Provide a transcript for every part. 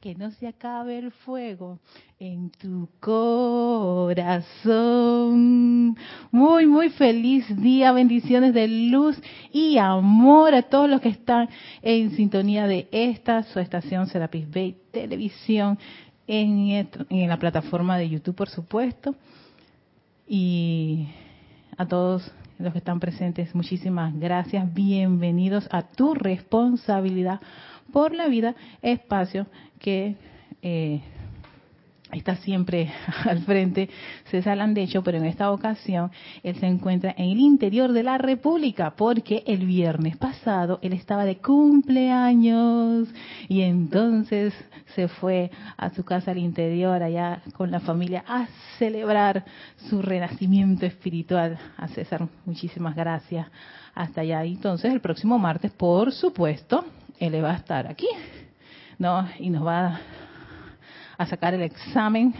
que no se acabe el fuego en tu corazón. Muy, muy feliz día, bendiciones de luz y amor a todos los que están en sintonía de esta, su estación Serapis Bay Televisión, en, en la plataforma de YouTube, por supuesto. Y a todos los que están presentes, muchísimas gracias. Bienvenidos a tu responsabilidad por la vida, espacio que eh, está siempre al frente César Landecho, pero en esta ocasión él se encuentra en el interior de la República, porque el viernes pasado él estaba de cumpleaños y entonces se fue a su casa al interior, allá con la familia, a celebrar su renacimiento espiritual. A César, muchísimas gracias. Hasta allá. Entonces, el próximo martes, por supuesto, él va a estar aquí, ¿no? Y nos va a sacar el examen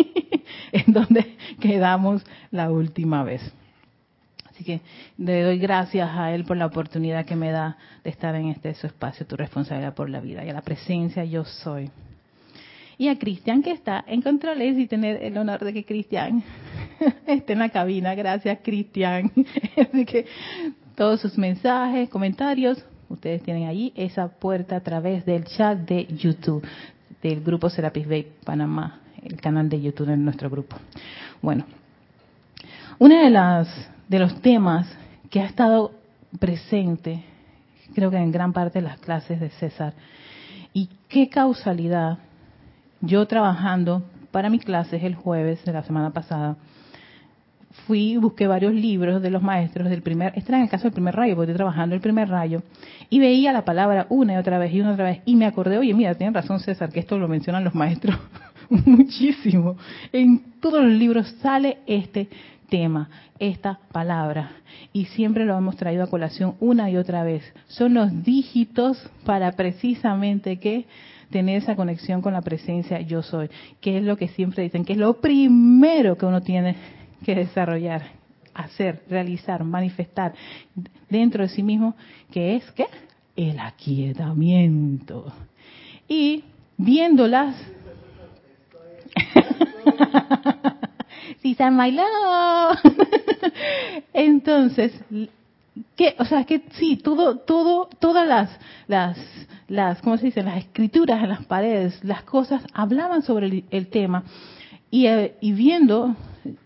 en donde quedamos la última vez. Así que le doy gracias a él por la oportunidad que me da de estar en este su espacio, tu responsabilidad por la vida y a la presencia yo soy. Y a Cristian que está en controles y tener el honor de que Cristian esté en la cabina. Gracias Cristian. Así que todos sus mensajes, comentarios, ustedes tienen allí esa puerta a través del chat de YouTube del grupo Serapis Bay Panamá, el canal de YouTube de nuestro grupo. Bueno, uno de las de los temas que ha estado presente, creo que en gran parte de las clases de César, y qué causalidad, yo trabajando para mis clases el jueves de la semana pasada, fui y busqué varios libros de los maestros del primer, este era en el caso del primer rayo, porque estoy trabajando el primer rayo, y veía la palabra una y otra vez y una y otra vez, y me acordé, oye, mira, tienen razón César, que esto lo mencionan los maestros muchísimo. En todos los libros sale este tema, esta palabra, y siempre lo hemos traído a colación una y otra vez. Son los dígitos para precisamente que tener esa conexión con la presencia yo soy, que es lo que siempre dicen, que es lo primero que uno tiene que desarrollar, hacer, realizar, manifestar dentro de sí mismo, que es ¿qué? El aquietamiento. Y viéndolas my Entonces, que, o sea, que sí, todo, todo, todas las, las, las, ¿cómo se dice? Las escrituras en las paredes, las cosas hablaban sobre el, tema. Y, eh, y viendo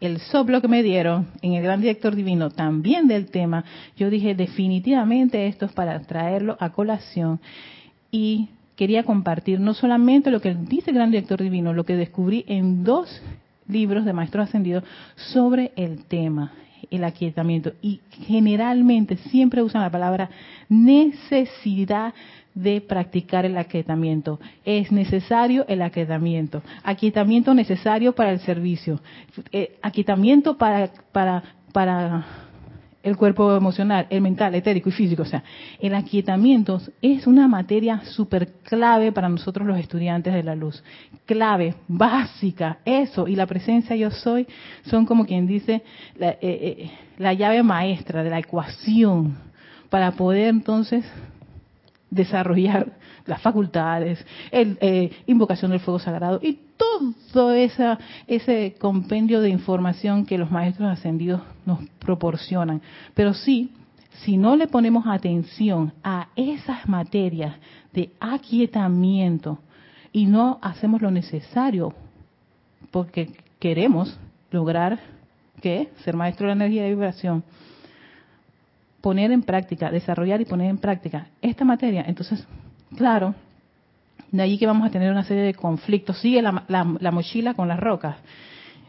el soplo que me dieron en el gran director divino también del tema, yo dije definitivamente esto es para traerlo a colación y quería compartir no solamente lo que dice el gran director divino, lo que descubrí en dos libros de maestros ascendidos sobre el tema, el aquietamiento. Y generalmente siempre usan la palabra necesidad de practicar el aquietamiento. Es necesario el aquietamiento. Aquietamiento necesario para el servicio. Eh, aquietamiento para, para, para el cuerpo emocional, el mental, etérico y físico. O sea, el aquietamiento es una materia súper clave para nosotros los estudiantes de la luz. Clave, básica, eso. Y la presencia yo soy son como quien dice la, eh, eh, la llave maestra de la ecuación para poder entonces desarrollar las facultades, el, eh, invocación del fuego sagrado y todo esa, ese compendio de información que los maestros ascendidos nos proporcionan. Pero sí, si no le ponemos atención a esas materias de aquietamiento y no hacemos lo necesario porque queremos lograr que ser maestro de la energía de vibración, poner en práctica, desarrollar y poner en práctica esta materia, entonces, claro, de allí que vamos a tener una serie de conflictos. Sigue la, la, mochila con las rocas.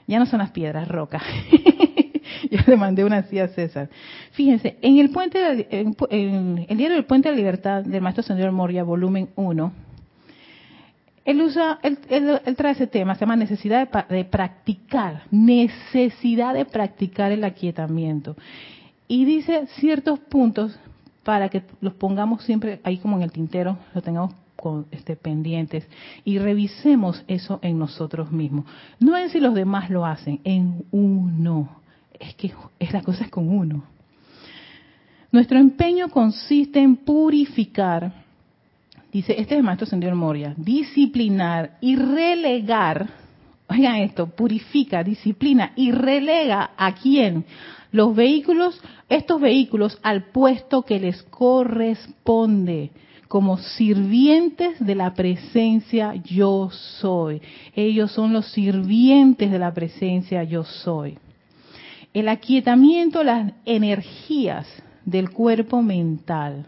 Ya no son las piedras, rocas. Yo le mandé una así a César. Fíjense, en el puente, en, el diario del Puente de la Libertad del Maestro Señor Moria, volumen 1, él usa, él, él, trae ese tema, se llama necesidad de, de, practicar, necesidad de practicar el aquietamiento y dice ciertos puntos para que los pongamos siempre ahí como en el tintero, lo tengamos con, este, pendientes y revisemos eso en nosotros mismos. No en si los demás lo hacen, en uno. Es que es la cosa es con uno. Nuestro empeño consiste en purificar Dice, este es el maestro Sendido Moria, disciplinar y relegar, oigan esto, purifica, disciplina y relega a quién? Los vehículos, estos vehículos al puesto que les corresponde como sirvientes de la presencia yo soy. Ellos son los sirvientes de la presencia yo soy. El aquietamiento, las energías del cuerpo mental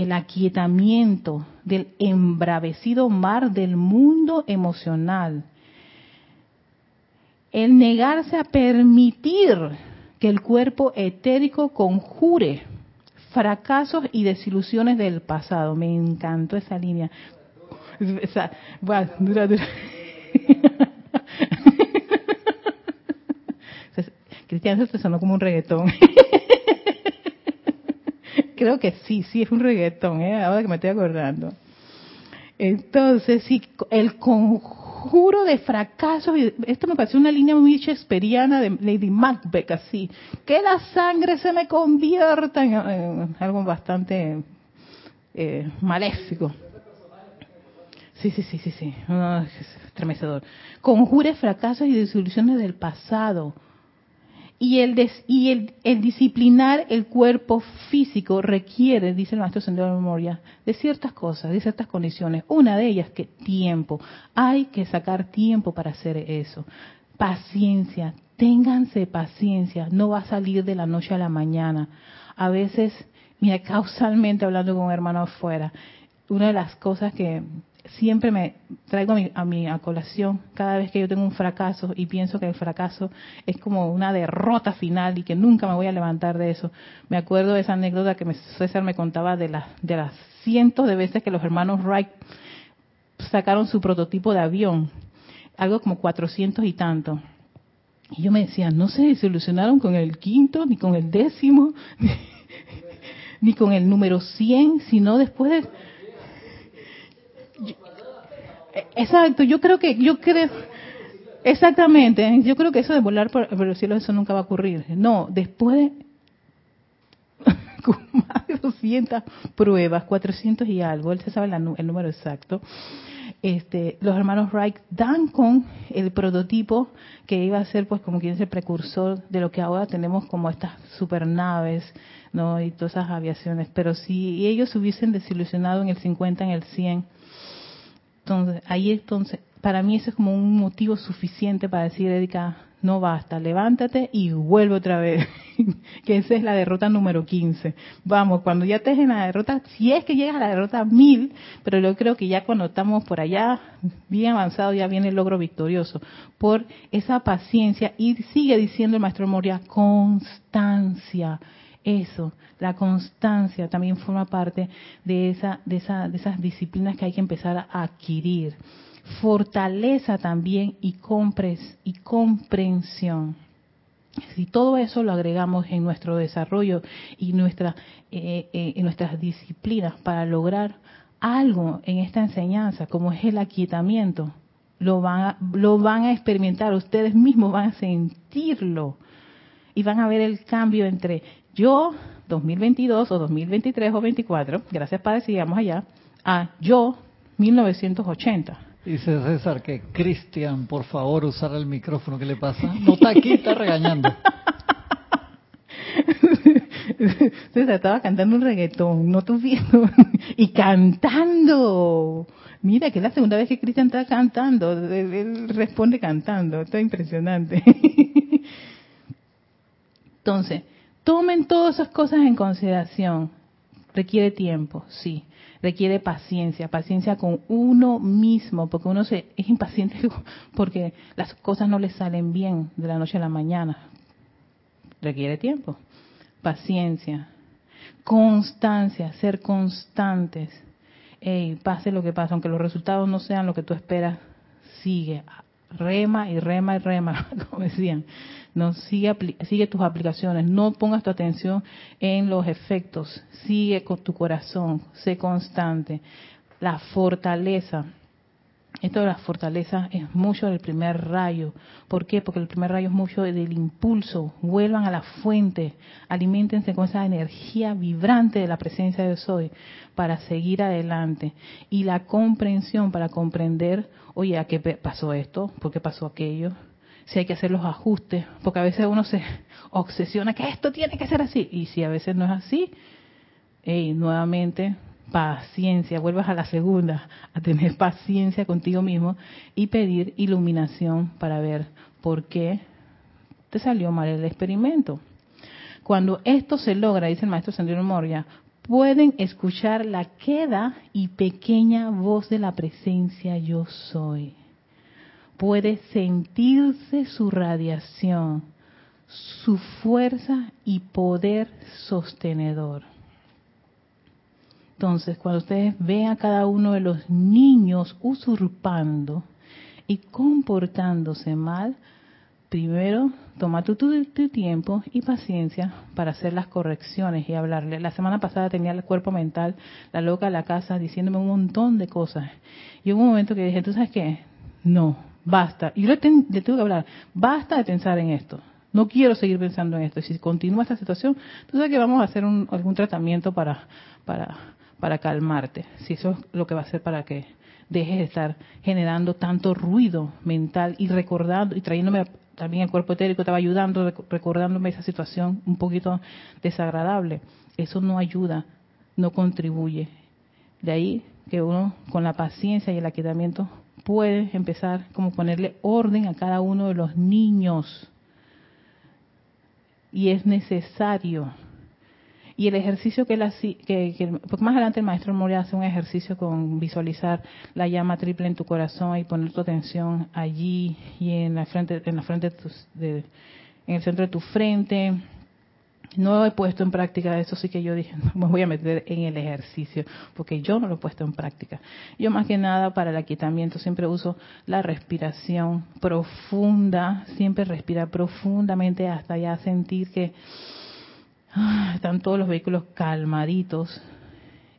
el aquietamiento del embravecido mar del mundo emocional, el negarse a permitir que el cuerpo etérico conjure fracasos y desilusiones del pasado. Me encantó esa línea. Esa, bueno. Cristian se sonó como un reggaetón. creo que sí, sí es un reggaetón, ¿eh? ahora que me estoy acordando. Entonces, sí, el conjuro de fracasos, esto me pareció una línea muy shakespeariana de Lady Macbeth, así, que la sangre se me convierta en, algo bastante eh, maléfico. Sí, sí, sí, sí, sí, estremecedor. Conjure fracasos y disoluciones del pasado y el, y el, el, disciplinar el cuerpo físico requiere, dice el maestro Sendero de Memoria, de ciertas cosas, de ciertas condiciones. Una de ellas que tiempo. Hay que sacar tiempo para hacer eso. Paciencia, ténganse paciencia, no va a salir de la noche a la mañana. A veces, mira, causalmente hablando con un hermano afuera, una de las cosas que siempre me traigo a mi, a colación cada vez que yo tengo un fracaso y pienso que el fracaso es como una derrota final y que nunca me voy a levantar de eso. Me acuerdo de esa anécdota que César me contaba de, las de las cientos de veces que los hermanos Wright sacaron su prototipo de avión, algo como 400 y tanto. Y yo me decía, no se desilusionaron con el quinto, ni con el décimo, ni con el número 100, sino después de Exacto, yo creo que, yo creo, exactamente, yo creo que eso de volar por, por los cielos, eso nunca va a ocurrir. No, después de, con más de 200 pruebas, 400 y algo, él se sabe el número exacto, este, los hermanos Wright dan con el prototipo que iba a ser, pues, como quien es el precursor de lo que ahora tenemos como estas supernaves, ¿no? Y todas esas aviaciones. Pero si ellos hubiesen desilusionado en el 50, en el 100, entonces, ahí entonces, para mí eso es como un motivo suficiente para decir, Erika, no basta, levántate y vuelve otra vez. que esa es la derrota número 15. Vamos, cuando ya estés en la derrota, si es que llegas a la derrota 1000, pero yo creo que ya cuando estamos por allá bien avanzado ya viene el logro victorioso. Por esa paciencia, y sigue diciendo el maestro Moria, constancia eso, la constancia también forma parte de, esa, de, esa, de esas disciplinas que hay que empezar a adquirir. Fortaleza también y, compres, y comprensión. Si todo eso lo agregamos en nuestro desarrollo y nuestra, eh, eh, en nuestras disciplinas para lograr algo en esta enseñanza, como es el aquietamiento, lo van, a, lo van a experimentar, ustedes mismos van a sentirlo y van a ver el cambio entre yo 2022 o 2023 o 24, gracias Padre, sigamos allá, a yo 1980. Dice César que Cristian, por favor, usar el micrófono, ¿qué le pasa? No está aquí, está regañando. César estaba cantando un reggaetón, no tú viendo, y cantando. Mira, que es la segunda vez que Cristian está cantando, él responde cantando, está impresionante. Entonces, Tomen todas esas cosas en consideración. Requiere tiempo, sí. Requiere paciencia, paciencia con uno mismo, porque uno se, es impaciente porque las cosas no le salen bien de la noche a la mañana. Requiere tiempo, paciencia, constancia, ser constantes. Ey, pase lo que pase, aunque los resultados no sean lo que tú esperas, sigue, rema y rema y rema, como decían. No sigue, sigue tus aplicaciones, no pongas tu atención en los efectos, sigue con tu corazón, sé constante. La fortaleza, Esto de la fortaleza es mucho del primer rayo. ¿Por qué? Porque el primer rayo es mucho del impulso. Vuelvan a la fuente, alimentense con esa energía vibrante de la presencia de Soy para seguir adelante. Y la comprensión para comprender, oye, ¿a qué pasó esto? ¿Por qué pasó aquello? Si hay que hacer los ajustes, porque a veces uno se obsesiona que esto tiene que ser así. Y si a veces no es así, hey, nuevamente paciencia, vuelvas a la segunda, a tener paciencia contigo mismo y pedir iluminación para ver por qué te salió mal el experimento. Cuando esto se logra, dice el maestro Sandro Moria, pueden escuchar la queda y pequeña voz de la presencia yo soy. Puede sentirse su radiación, su fuerza y poder sostenedor. Entonces, cuando ustedes ven a cada uno de los niños usurpando y comportándose mal, primero toma tu, tiempo y paciencia para hacer las correcciones y hablarle. La semana pasada tenía el cuerpo mental, la loca de la casa, diciéndome un montón de cosas. Y hubo un momento que dije, ¿tú sabes qué? No, basta. Y yo le, tuve que hablar, basta de pensar en esto. No quiero seguir pensando en esto. Si continúa esta situación, sabes que vamos a hacer algún tratamiento para, para para calmarte, si eso es lo que va a hacer para que dejes de estar generando tanto ruido mental y recordando y trayéndome también el cuerpo etérico, estaba ayudando, recordándome esa situación un poquito desagradable. Eso no ayuda, no contribuye. De ahí que uno con la paciencia y el aquietamiento puede empezar como ponerle orden a cada uno de los niños. Y es necesario y el ejercicio que, la, que, porque más adelante el maestro Moria hace un ejercicio con visualizar la llama triple en tu corazón y poner tu atención allí y en la frente, en la frente de, en el centro de tu frente. No he puesto en práctica eso, sí que yo dije, no me voy a meter en el ejercicio, porque yo no lo he puesto en práctica. Yo más que nada para el aquitamiento siempre uso la respiración profunda, siempre respirar profundamente hasta ya sentir que Ah, están todos los vehículos calmaditos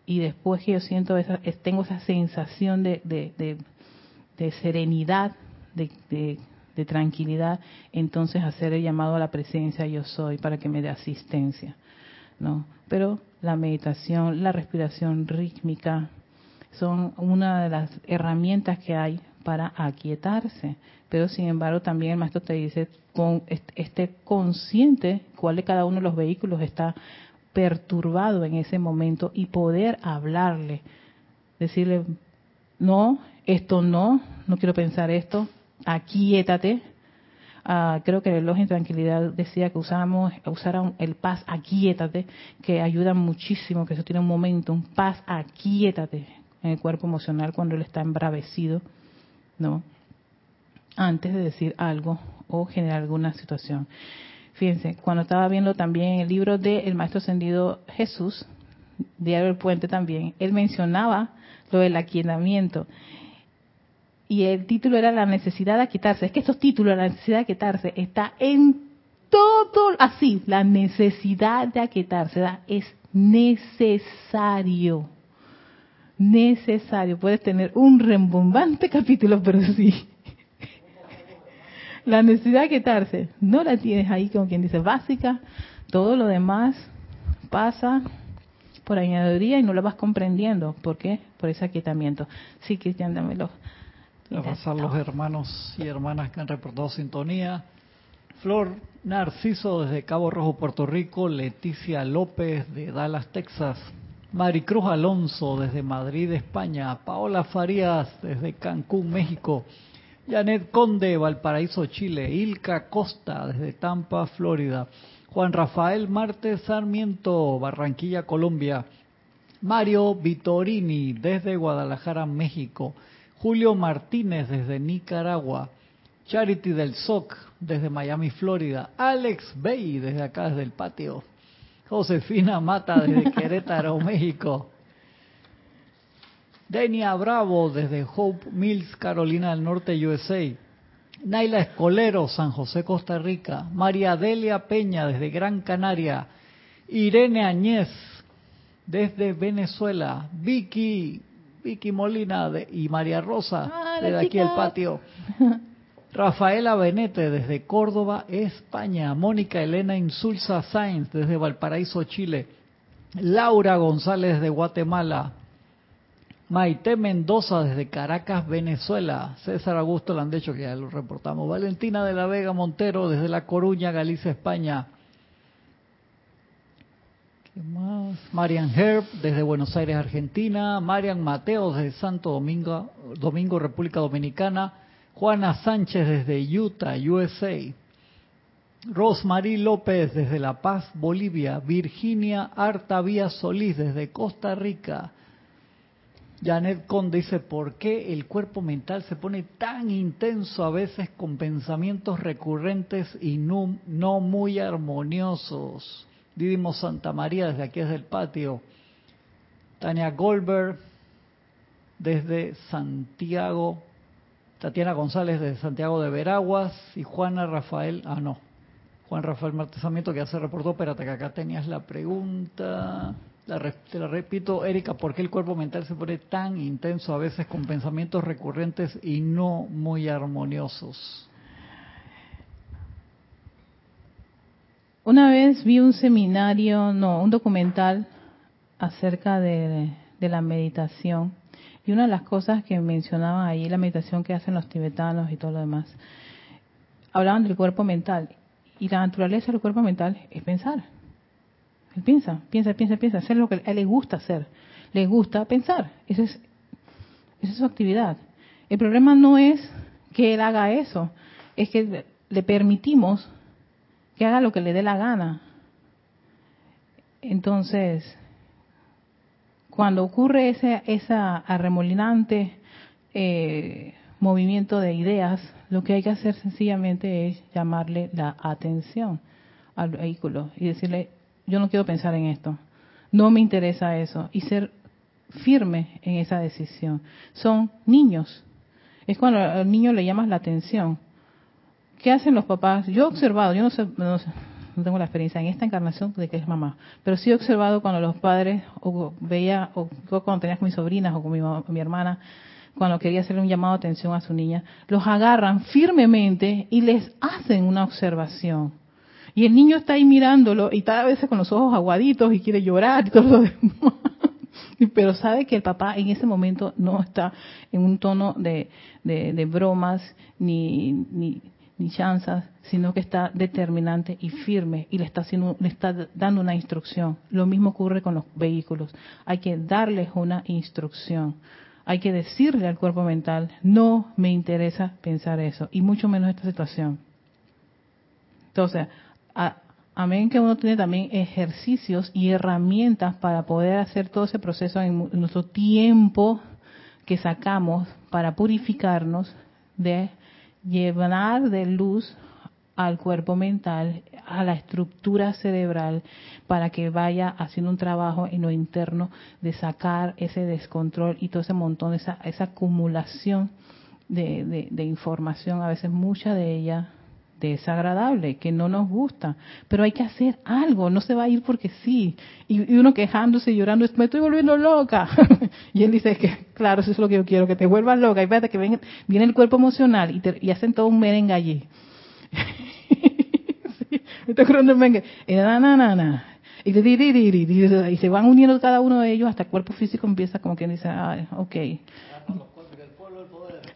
y después que yo siento esa, tengo esa sensación de, de, serenidad, de, tranquilidad, entonces hacer el llamado a la presencia yo soy para que me dé asistencia, ¿no? Pero la meditación, la respiración rítmica son una de las herramientas que hay para aquietarse. Pero sin embargo también el maestro te dice, con, esté consciente cuál de cada uno de los vehículos está perturbado en ese momento y poder hablarle, decirle, no, esto no, no quiero pensar esto, aquíétate. Ah, creo que el en tranquilidad decía que usáramos, usara el paz, aquíétate, que ayuda muchísimo, que eso tiene un momento, un paz, aquíétate en el cuerpo emocional cuando él está embravecido ¿no? Antes de decir algo o generar alguna situación. Fíjense, cuando estaba viendo también el libro del el Maestro Ascendido Jesús, Diario del Puente también, él mencionaba lo del aquietamiento. Y el título era La necesidad de quitarse. Es que estos títulos, la necesidad de quitarse, está en todo, así, la necesidad de aquietarse, es necesario necesario. Puedes tener un rembombante capítulo, pero sí. La necesidad de quitarse, no la tienes ahí como quien dice básica, todo lo demás pasa por añadiduría y no lo vas comprendiendo. ¿Por qué? Por ese aquietamiento. Sí, Cristian, dámelo. A pasar los hermanos y hermanas que han reportado sintonía. Flor Narciso desde Cabo Rojo, Puerto Rico. Leticia López de Dallas, Texas. Maricruz Alonso desde Madrid, España, Paola Farías desde Cancún, México, Janet Conde, Valparaíso, Chile, Ilka Costa desde Tampa, Florida, Juan Rafael Martes Sarmiento, Barranquilla, Colombia, Mario Vitorini desde Guadalajara, México, Julio Martínez desde Nicaragua, Charity del SOC desde Miami, Florida, Alex Bay desde acá, desde el patio, Josefina Mata desde Querétaro, México. Denia Bravo desde Hope Mills, Carolina del Norte, USA. Naila Escolero, San José, Costa Rica. María Delia Peña desde Gran Canaria. Irene Añez desde Venezuela. Vicky Vicky Molina de, y María Rosa, Ah, desde aquí el patio. Rafaela Benete desde Córdoba, España. Mónica Elena Insulza Sáenz desde Valparaíso, Chile. Laura González de Guatemala. Maite Mendoza desde Caracas, Venezuela. César Augusto Landecho, que ya lo reportamos. Valentina de la Vega Montero desde La Coruña, Galicia, España. ¿Qué más? Marian Herb desde Buenos Aires, Argentina. Marian Mateo desde Santo Domingo, República Dominicana. Juana Sánchez desde Utah, USA. Rosmarie López desde La Paz, Bolivia. Virginia Artavía Solís desde Costa Rica. Janet Conde dice, ¿por qué el cuerpo mental se pone tan intenso a veces con pensamientos recurrentes y no, no muy armoniosos? Didimo Santa María desde aquí desde el patio. Tania Goldberg desde Santiago. Tatiana González desde Santiago de Veraguas. Y Juana Rafael, ah no, Juan Rafael Martes Sarmiento que ya se reportó, espérate que acá tenías la pregunta. La te la repito, Erika, ¿por qué el cuerpo mental se pone tan intenso a veces con pensamientos recurrentes y no muy armoniosos? Una vez vi un seminario, no, un documental acerca de, la meditación. Y una de las cosas que mencionaban ahí, la meditación que hacen los tibetanos y todo lo demás, hablaban del cuerpo mental. Y la naturaleza del cuerpo mental es pensar. Él piensa, piensa, piensa, piensa, hacer lo que a él le gusta hacer. Le gusta pensar. Esa es, esa es su actividad. El problema no es que él haga eso, es que le permitimos que haga lo que le dé la gana. Entonces, cuando ocurre ese esa arremolinante eh, movimiento de ideas, lo que hay que hacer sencillamente es llamarle la atención al vehículo y decirle, yo no quiero pensar en esto, no me interesa eso, y ser firme en esa decisión. Son niños. Es cuando al niño le llamas la atención. ¿Qué hacen los papás? Yo he observado, yo no sé, no, no tengo la experiencia en esta encarnación de que es mamá, pero sí he observado cuando los padres, o veía, o cuando tenía con mis sobrinas o con mi hermana, cuando quería hacerle un llamado de atención a su niña, los agarran firmemente y les hacen una observación. Y el niño está ahí mirándolo y está a veces con los ojos aguaditos y quiere llorar y todo lo demás. Pero sabe que el papá en ese momento no está en un tono de, de, de bromas ni, ni, ni chanzas, sino que está determinante y firme y le está, haciendo, le está dando una instrucción. Lo mismo ocurre con los vehículos. Hay que darles una instrucción. Hay que decirle al cuerpo mental, no me interesa pensar eso, y mucho menos esta situación. Entonces, a, amén que uno tiene también ejercicios y herramientas para poder hacer todo ese proceso en, nuestro tiempo que sacamos para purificarnos de llevar de luz al cuerpo mental, a la estructura cerebral, para que vaya haciendo un trabajo en lo interno de sacar ese descontrol y todo ese montón, esa, esa acumulación de, de- de información, a veces mucha de ella desagradable, que no nos gusta, pero hay que hacer algo, no se va a ir porque sí. Y, uno quejándose y llorando, me estoy volviendo loca. y él dice que, claro, eso es lo que yo quiero, que te vuelvas loca. Y espérate que ven- viene el cuerpo emocional y, te- y hacen todo un merengue allí. Sí, estoy del merengue. Y, na, na, na, na. Y se van uniendo cada uno de ellos hasta el cuerpo físico empieza como quien dice, ah, ok.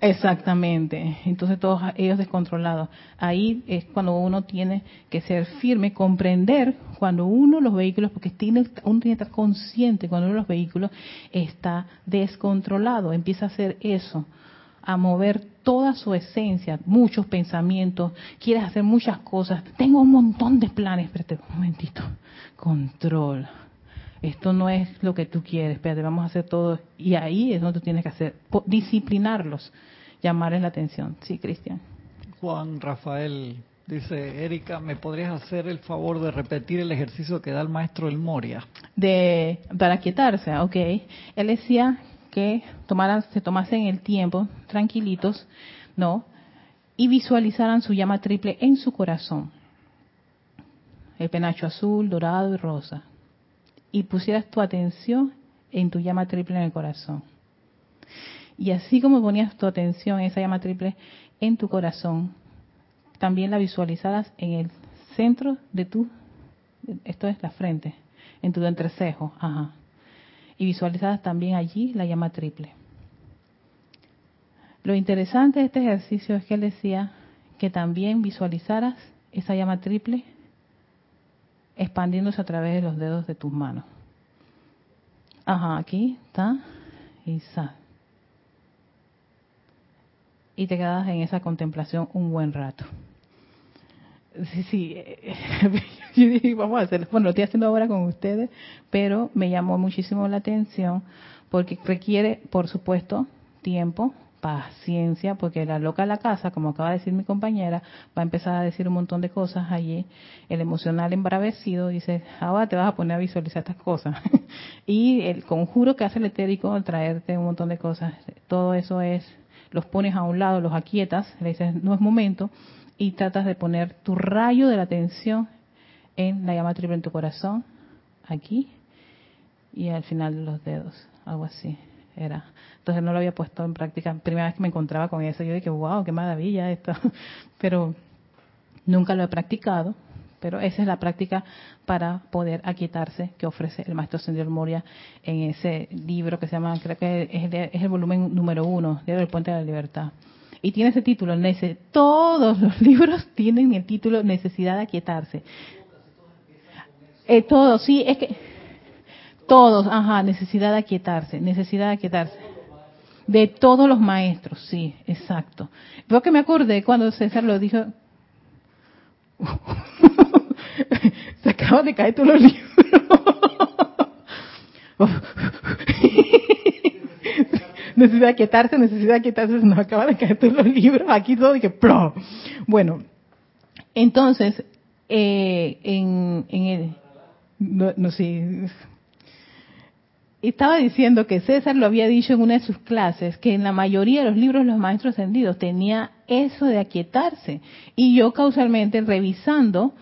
Exactamente. Entonces todos ellos descontrolados. Ahí es cuando uno tiene que ser firme, comprender cuando uno los vehículos, porque tiene, uno tiene que estar consciente cuando uno los vehículos está descontrolado, empieza a hacer eso, a mover toda su esencia, muchos pensamientos, quieres hacer muchas cosas, tengo un montón de planes, espérate un momentito, control. Esto no es lo que tú quieres, espérate, vamos a hacer todo. Y ahí es donde tú tienes que hacer, disciplinarlos, llamarles la atención. Sí, Cristian. Juan Rafael dice, Erika, ¿me podrías hacer el favor de repetir el ejercicio que da el maestro El Moria? de para quietarse, ok. Él decía que tomaran, se tomasen el tiempo, tranquilitos, ¿no? Y visualizaran su llama triple en su corazón. El penacho azul, dorado y rosa. Y pusieras tu atención en tu llama triple en el corazón. Y así como ponías tu atención en esa llama triple en tu corazón, también la visualizaras en el centro de tu, esto es la frente, en tu entrecejo, ajá. Y visualizaras también allí la llama triple. Lo interesante de este ejercicio es que él decía que también visualizaras esa llama triple expandiéndose a través de los dedos de tus manos. Ajá, aquí está y Y te quedas en esa contemplación un buen rato. Sí, sí. Yo dije, vamos a hacerlo. Bueno, lo estoy haciendo ahora con ustedes, pero me llamó muchísimo la atención porque requiere, por supuesto, tiempo, paciencia, porque la loca de la casa, como acaba de decir mi compañera, va a empezar a decir un montón de cosas allí. El emocional embravecido dice, ahora te vas a poner a visualizar estas cosas. y el conjuro que hace el etérico al traerte un montón de cosas, todo eso es, los pones a un lado, los aquietas, le dices, no es momento, y tratas de poner tu rayo de la atención en la llama triple en tu corazón, aquí, y al final de los dedos, algo así era. Entonces no lo había puesto en práctica. Primera vez que me encontraba con eso, yo dije, wow, qué maravilla esto. Pero nunca lo he practicado. Pero esa es la práctica para poder aquietarse que ofrece el maestro Señor Moria en ese libro que se llama, creo que es el, volumen número uno, Diario del Puente de la Libertad. Y tiene ese título, todos los libros tienen el título Necesidad de aquietarse. Eh, todos, sí, es que todos, ajá, necesidad de aquietarse, necesidad de aquietarse. De todos los maestros, sí, exacto. Veo que me acordé cuando César lo dijo. Se acaban de caer todos los libros. aquietarse, necesidad de aquietarse, se nos acaban de caer todos los libros. Aquí todo dije, ¡pro! Bueno, entonces, eh, en, en el. No, no sé estaba diciendo que César lo había dicho en una de sus clases, que en la mayoría de los libros los maestros ascendidos tenía eso de aquietarse. Y yo causalmente revisando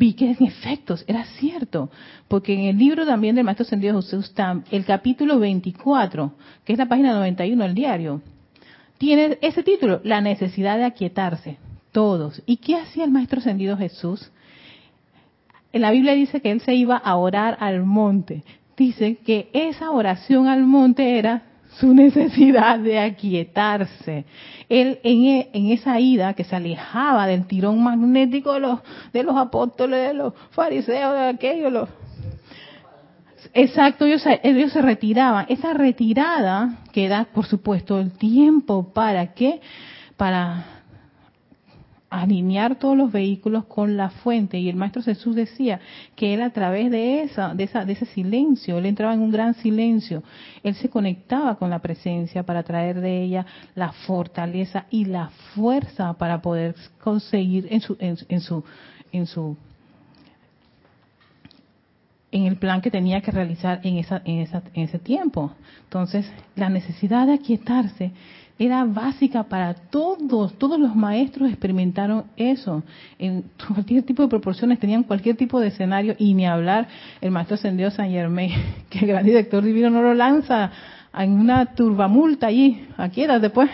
vi que en efectos era cierto, porque en el libro también del maestro ascendido José Ustam, el capítulo 24, que es la página 91 del diario, tiene ese título, la necesidad de aquietarse, todos. ¿Y qué hacía el maestro ascendido Jesús? En la Biblia dice que él se iba a orar al monte dice que esa oración al monte era su necesidad de aquietarse. Él en, e, en, esa ida que se alejaba del tirón magnético de los, de los apóstoles, de los fariseos, de aquellos, los... Exacto, ellos, ellos se retiraban. Esa retirada que da, por supuesto, el tiempo para qué? Para alinear todos los vehículos con la fuente. Y el maestro Jesús decía que él a través de esa de esa de ese silencio él entraba en un gran silencio. Él se conectaba con la presencia para traer de ella la fortaleza y la fuerza para poder conseguir en su en, su en su en el plan que tenía que realizar en esa en esa en ese tiempo. Entonces la necesidad de aquietarse era básica para todos, todos los maestros experimentaron eso, en cualquier tipo de proporciones, tenían cualquier tipo de escenario, y ni hablar el maestro ascendido San Germain, que el gran director divino no lo lanza en una turbamulta allí, aquí era después.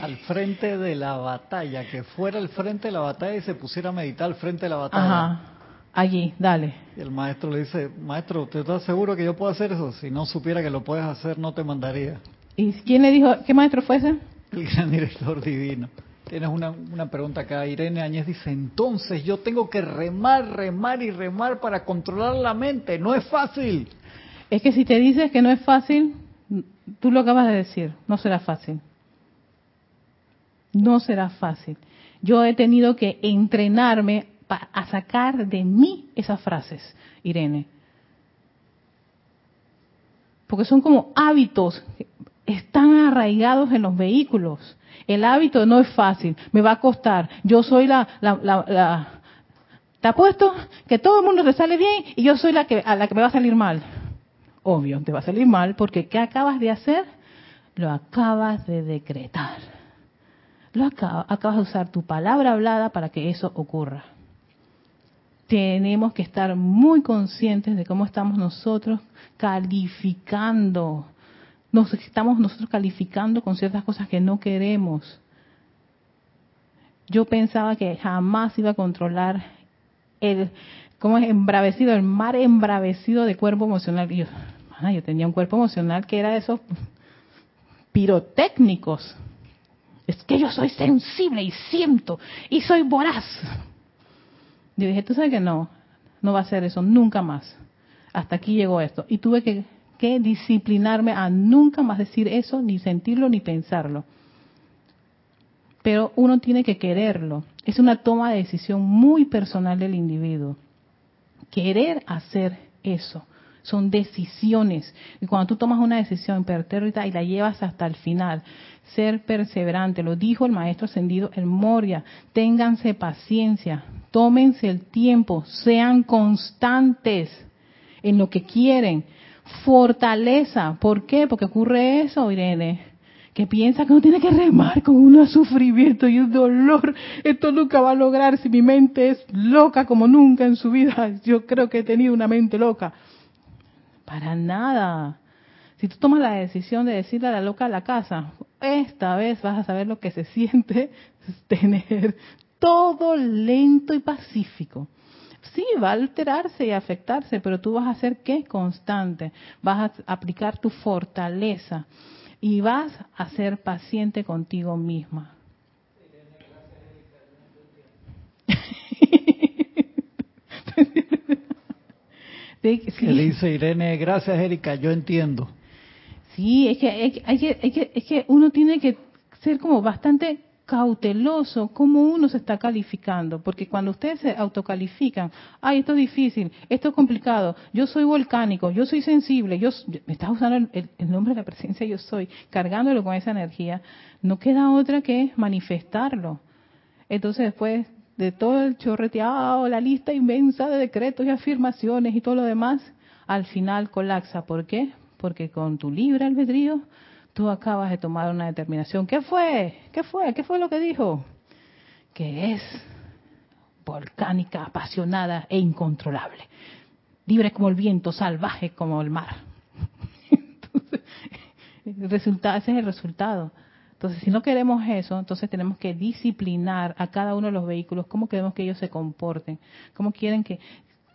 Al frente de la batalla, que fuera el frente de la batalla y se pusiera a meditar al frente de la batalla. Ajá, allí, dale. Y el maestro le dice, maestro, ¿te estás seguro que yo puedo hacer eso? Si no supiera que lo puedes hacer, no te mandaría. ¿Y quién le dijo, qué maestro fue ese? El gran director divino. Tienes una, una pregunta acá. Irene Añez dice, entonces yo tengo que remar, remar y remar para controlar la mente. No es fácil. Es que si te dices que no es fácil, tú lo acabas de decir, no será fácil. No será fácil. Yo he tenido que entrenarme a sacar de mí esas frases, Irene. Porque son como hábitos están arraigados en los vehículos. El hábito no es fácil, me va a costar. Yo soy la, la, la, te apuesto que todo el mundo te sale bien y yo soy la que a la que me va a salir mal. Obvio, te va a salir mal porque ¿qué acabas de hacer? Lo acabas de decretar. Lo acabas de usar tu palabra hablada para que eso ocurra. Tenemos que estar muy conscientes de cómo estamos nosotros calificando nos estamos nosotros calificando con ciertas cosas que no queremos. Yo pensaba que jamás iba a controlar el, ¿cómo es? Embravecido, el mar embravecido de cuerpo emocional. Y yo, yo tenía un cuerpo emocional que era de esos pirotécnicos. Es que yo soy sensible y siento y soy voraz. Yo dije, tú sabes que no, no va a ser eso nunca más. Hasta aquí llegó esto. Y tuve que, que disciplinarme a nunca más decir eso, ni sentirlo, ni pensarlo. Pero uno tiene que quererlo. Es una toma de decisión muy personal del individuo. Querer hacer eso son decisiones. Y cuando tú tomas una decisión impertérrita y la llevas hasta el final, ser perseverante, lo dijo el maestro ascendido el Moria, ténganse paciencia, tómense el tiempo, sean constantes en lo que quieren. Fortaleza, ¿por qué? Porque ocurre eso, Irene, que piensa que no tiene que remar con un sufrimiento y un dolor. Esto nunca va a lograr si mi mente es loca como nunca en su vida. Yo creo que he tenido una mente loca. Para nada. Si tú tomas la decisión de decirle a la loca a la casa, esta vez vas a saber lo que se siente tener todo lento y pacífico. Sí, va a alterarse y afectarse, pero tú vas a ser qué? Constante. Vas a aplicar tu fortaleza y vas a ser paciente contigo misma. Que dice Irene, gracias Erika, yo entiendo. Sí, es que, hay que, hay que, es que uno tiene que ser como bastante cauteloso cómo uno se está calificando, porque cuando ustedes se autocalifican, ay, esto es difícil, esto es complicado, yo soy volcánico, yo soy sensible, yo, me estás usando el, el, nombre de la presencia yo soy, cargándolo con esa energía, no queda otra que manifestarlo. Entonces después de todo el chorreteado, la lista inmensa de decretos y afirmaciones y todo lo demás, al final colapsa. ¿Por qué? Porque con tu libre albedrío tú acabas de tomar una determinación. ¿Qué fue? ¿Qué fue? ¿Qué fue lo que dijo? Que es volcánica, apasionada e incontrolable. Libre como el viento, salvaje como el mar. Entonces, ese es el resultado. Entonces, si no queremos eso, entonces tenemos que disciplinar a cada uno de los vehículos cómo queremos que ellos se comporten, cómo quieren que,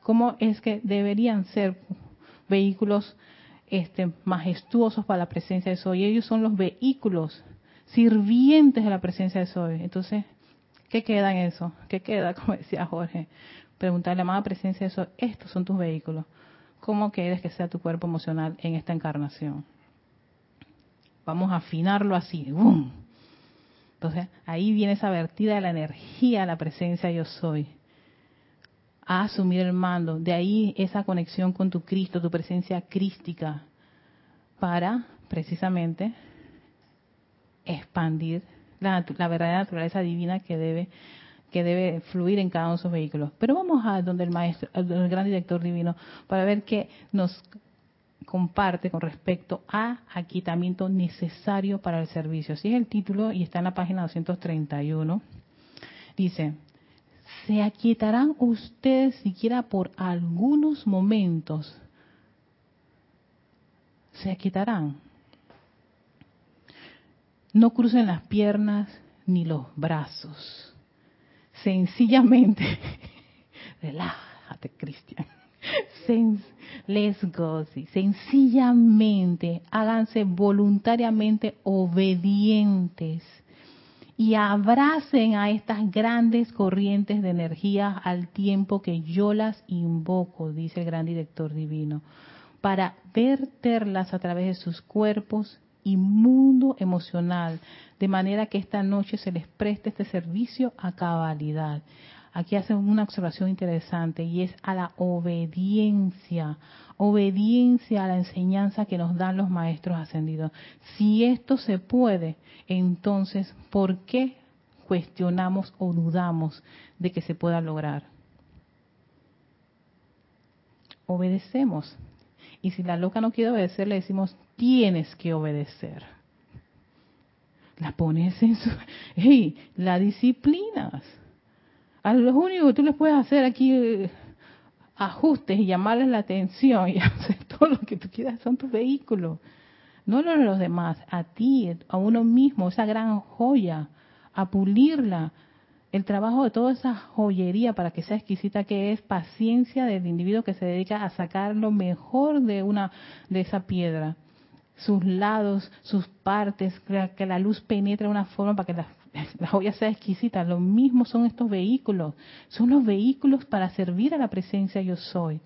cómo es que deberían ser vehículos este, majestuosos para la presencia de Soy. Ellos son los vehículos sirvientes de la presencia de Soy. Entonces, ¿qué queda en eso? ¿Qué queda? Como decía Jorge, preguntarle a la amada presencia de Soy, estos son tus vehículos. ¿Cómo quieres que sea tu cuerpo emocional en esta encarnación? Vamos a afinarlo así. ¡Bum! Entonces, ahí viene esa vertida de la energía, la presencia yo soy. A asumir el mando. De ahí esa conexión con tu Cristo, tu presencia crística, para precisamente expandir la, la verdadera naturaleza divina que debe que debe fluir en cada uno de esos vehículos. Pero vamos a donde el maestro, el gran director divino, para ver qué nos comparte con respecto a aquitamiento necesario para el servicio. Así es el título y está en la página 231. Dice, ¿se aquietarán ustedes siquiera por algunos momentos? ¿Se aquietarán? No crucen las piernas ni los brazos. Sencillamente, relájate, Cristian les gozi. Sencillamente háganse voluntariamente obedientes y abracen a estas grandes corrientes de energía al tiempo que yo las invoco, dice el gran director divino, para verterlas a través de sus cuerpos y mundo emocional, de manera que esta noche se les preste este servicio a cabalidad aquí hacen una observación interesante y es a la obediencia, obediencia a la enseñanza que nos dan los maestros ascendidos. Si esto se puede, entonces, ¿por qué cuestionamos o dudamos de que se pueda lograr? Obedecemos. Y si la loca no quiere obedecer, le decimos, tienes que obedecer. La pones en su... ¡Hey! La disciplinas a los únicos que tú les puedes hacer aquí eh, ajustes y llamarles la atención y hacer todo lo que tú quieras son tus vehículos. no a los demás, a ti, a uno mismo, esa gran joya, a pulirla. El trabajo de toda esa joyería para que sea exquisita que es paciencia del individuo que se dedica a sacar lo mejor de una de esa piedra, sus lados, sus partes, que la luz penetre de una forma para que la, la joya sea exquisita. Lo mismo son estos vehículos, son los vehículos para servir a la presencia yo soy.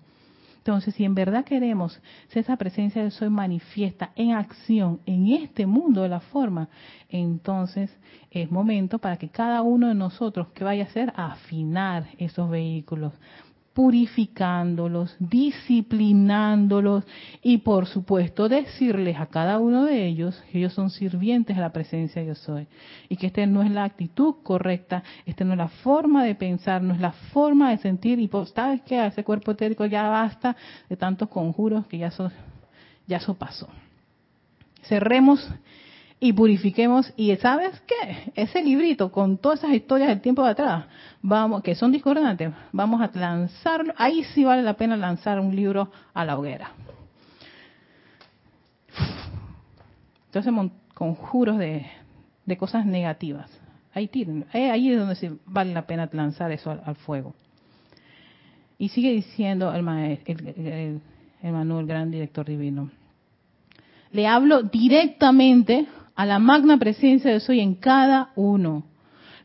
Entonces, si en verdad queremos que esa presencia de soy manifiesta en acción en este mundo de la forma, entonces es momento para que cada uno de nosotros que vaya a hacer afinar esos vehículos, purificándolos, disciplinándolos y por supuesto decirles a cada uno de ellos que ellos son sirvientes a la presencia yo soy y que esta no es la actitud correcta, esta no es la forma de pensar, no es la forma de sentir y pues, sabes que a ese cuerpo etérico ya basta de tantos conjuros que ya ya eso pasó. Cerremos y purifiquemos. Y ¿sabes qué? Ese librito con todas esas historias del tiempo de atrás, vamos, que son discordantes, vamos a lanzarlo. Ahí sí vale la pena lanzar un libro a la hoguera. Entonces, conjuros de, de cosas negativas. Ahí, ahí es donde sí vale la pena lanzar eso al, fuego. Y sigue diciendo el, maestro, el, el Manuel, gran director divino. Le hablo directamente a la magna presencia de soy en cada uno.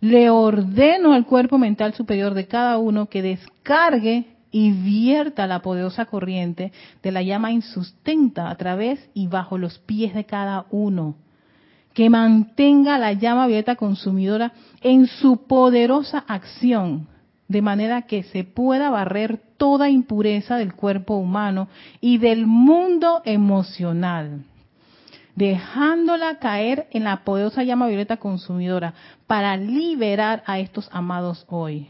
Le ordeno al cuerpo mental superior de cada uno que descargue y vierta la poderosa corriente de la llama insustenta a través y bajo los pies de cada uno. Que mantenga la llama violeta consumidora en su poderosa acción, de manera que se pueda barrer toda impureza del cuerpo humano y del mundo emocional dejándola caer en la poderosa llama violeta consumidora para liberar a estos amados hoy.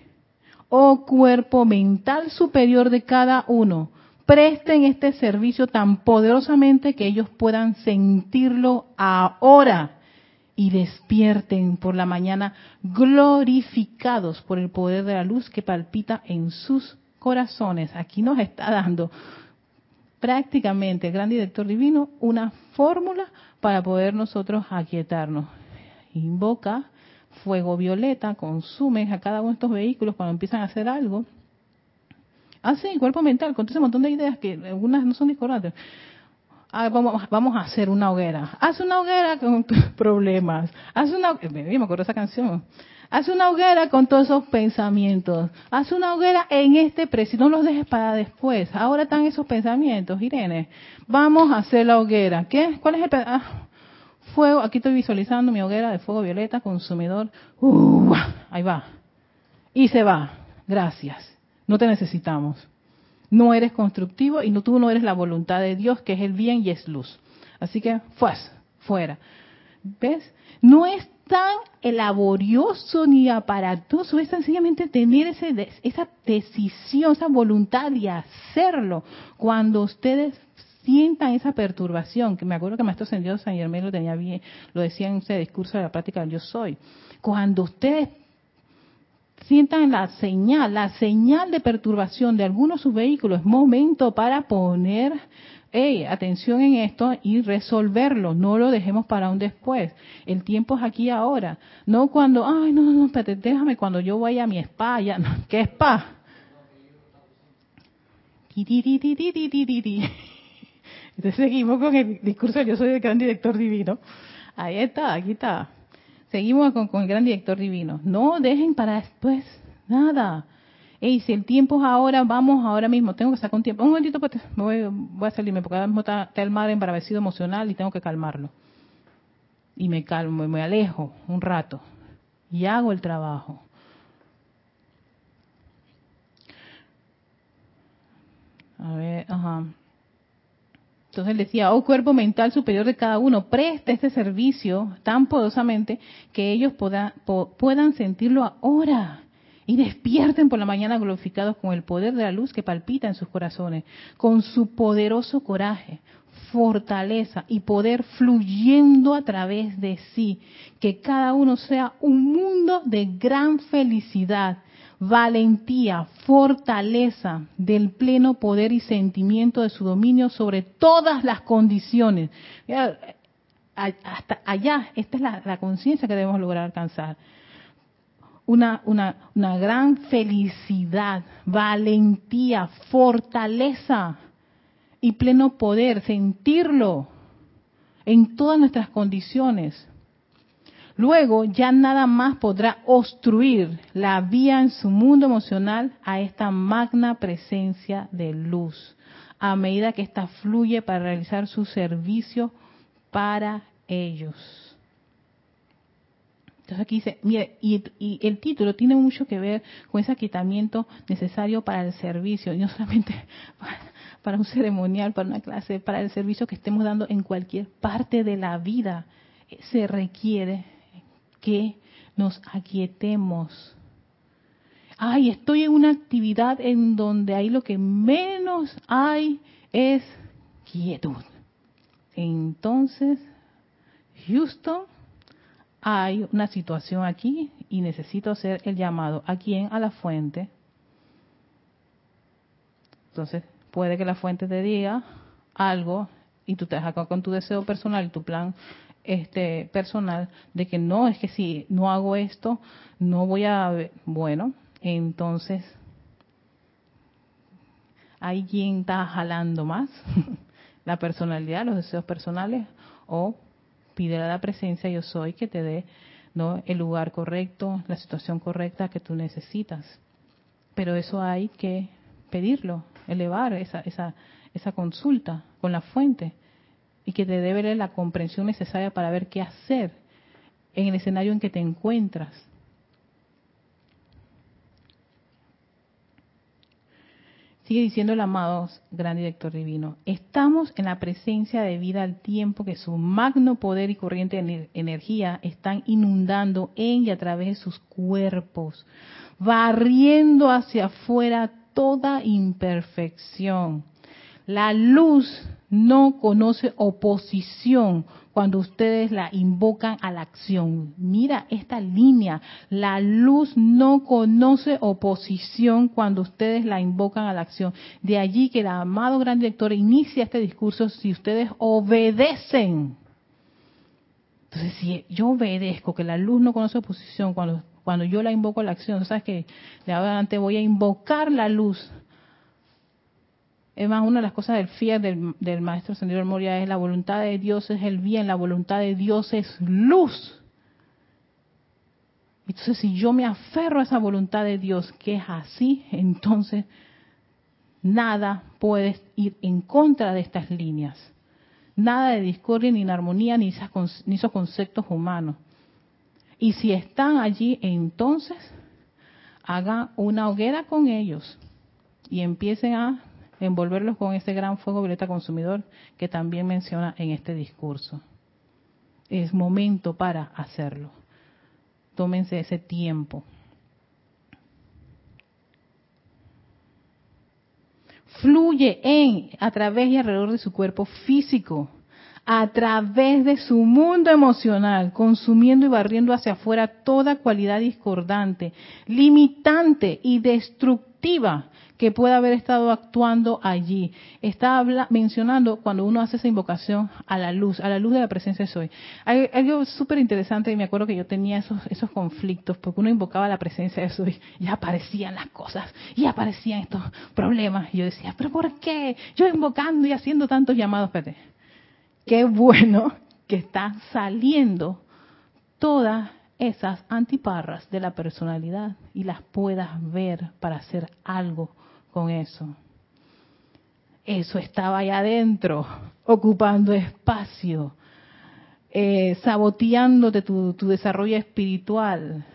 Oh cuerpo mental superior de cada uno, presten este servicio tan poderosamente que ellos puedan sentirlo ahora y despierten por la mañana glorificados por el poder de la luz que palpita en sus corazones. Aquí nos está dando prácticamente el gran director divino una fórmula para poder nosotros aquietarnos. Invoca fuego violeta, consume a cada uno de estos vehículos cuando empiezan a hacer algo. Hace el cuerpo mental, con ese montón de ideas que algunas no son discordantes. Ah, vamos, vamos a hacer una hoguera. Haz una hoguera con tus problemas. Haz una, me acuerdo esa canción. Haz una hoguera con todos esos pensamientos. Haz una hoguera en este precio. No los dejes para después. Ahora están esos pensamientos, Irene. Vamos a hacer la hoguera. ¿Qué? ¿Cuál es el ah, fuego? Aquí estoy visualizando mi hoguera de fuego violeta, consumidor. Uh, ahí va. Y se va. Gracias. No te necesitamos. No eres constructivo y no, tú no eres la voluntad de Dios, que es el bien y es luz. Así que, fuas, fuera. ¿Ves? No es tan laborioso ni aparatoso, es sencillamente tener ese, esa decisión, esa voluntad de hacerlo. Cuando ustedes sientan esa perturbación, que me acuerdo que Maestro Sendido San Germán lo tenía bien, lo decía en ese discurso de la práctica del yo soy. Cuando ustedes sientan la señal, la señal de perturbación de alguno de sus vehículos, es momento para poner hey, atención en esto y resolverlo, no lo dejemos para un después. El tiempo es aquí ahora, no cuando, ay, no, no, no, déjame cuando yo vaya a mi spa, ya, ¿qué spa? Entonces seguimos con el discurso, yo soy el gran director divino. Ahí está, aquí está. Seguimos con, el gran director divino. No dejen para después nada y si el tiempo es ahora, vamos ahora mismo, tengo que sacar un tiempo. Un momentito, pues voy, a salirme, porque ahora mismo está, el mar embravecido emocional y tengo que calmarlo. Y me calmo, me alejo un rato y hago el trabajo. A ver, ajá. Entonces decía, oh cuerpo mental superior de cada uno, presta este servicio tan poderosamente que ellos puedan sentirlo ahora y despierten por la mañana glorificados con el poder de la luz que palpita en sus corazones, con su poderoso coraje, fortaleza y poder fluyendo a través de sí, que cada uno sea un mundo de gran felicidad, valentía, fortaleza del pleno poder y sentimiento de su dominio sobre todas las condiciones. hasta allá, esta es la, la conciencia que debemos lograr alcanzar. Una, una, una gran felicidad, valentía, fortaleza y pleno poder, sentirlo en todas nuestras condiciones. Luego ya nada más podrá obstruir la vía en su mundo emocional a esta magna presencia de luz, a medida que ésta fluye para realizar su servicio para ellos. Entonces aquí dice, mire, y, el título tiene mucho que ver con ese aquietamiento necesario para el servicio, y no solamente para un ceremonial, para una clase, para el servicio que estemos dando en cualquier parte de la vida. Se requiere que nos aquietemos. Ay, estoy en una actividad en donde ahí lo que menos hay es quietud. Entonces, Houston, hay una situación aquí y necesito hacer el llamado. ¿A quién? A la fuente. Entonces, puede que la fuente te diga algo y tú te dejas con tu deseo personal y tu plan este personal de que no es que si no hago esto no voy a bueno entonces hay quien está jalando más la personalidad los deseos personales o pide a la presencia yo soy que te dé no el lugar correcto la situación correcta que tú necesitas. Pero eso hay que pedirlo elevar esa esa esa consulta con la fuente y que te debe la comprensión necesaria para ver qué hacer en el escenario en que te encuentras. Sigue diciendo el amado gran director divino, estamos en la presencia de vida al tiempo que su magno poder y corriente de energía están inundando en y a través de sus cuerpos, barriendo hacia afuera toda imperfección. La luz no conoce oposición cuando ustedes la invocan a la acción. Mira esta línea, la luz no conoce oposición cuando ustedes la invocan a la acción. De allí que el amado gran director inicia este discurso si ustedes obedecen. Entonces, si yo obedezco que la luz no conoce oposición cuando, cuando yo la invoco a la acción, ¿sabes que De ahora adelante voy a invocar la luz es más, una de las cosas del fiel del, maestro Sendero Moria es la voluntad de Dios es el bien, la voluntad de Dios es luz. Entonces, si yo me aferro a esa voluntad de Dios, que es así, entonces nada puede ir en contra de estas líneas. Nada de discordia, ni armonía, ni, ni esos conceptos humanos. Y si están allí, entonces hagan una hoguera con ellos y empiecen a envolverlos con ese gran fuego violeta consumidor que también menciona en este discurso. Es momento para hacerlo. Tómense ese tiempo. Fluye en, a través y alrededor de su cuerpo físico, a través de su mundo emocional, consumiendo y barriendo hacia afuera toda cualidad discordante, limitante y destructiva que pueda haber estado actuando allí. Está mencionando cuando uno hace esa invocación a la luz, a la luz de la presencia de soy. Hay algo súper interesante y me acuerdo que yo tenía esos, conflictos porque uno invocaba la presencia de soy y aparecían las cosas y aparecían estos problemas. Y yo decía, pero ¿por qué? Yo invocando y haciendo tantos llamados, espérate. Qué bueno que está saliendo toda esas antiparras de la personalidad y las puedas ver para hacer algo con eso. Eso estaba ahí adentro, ocupando espacio, eh, saboteándote tu, desarrollo espiritual,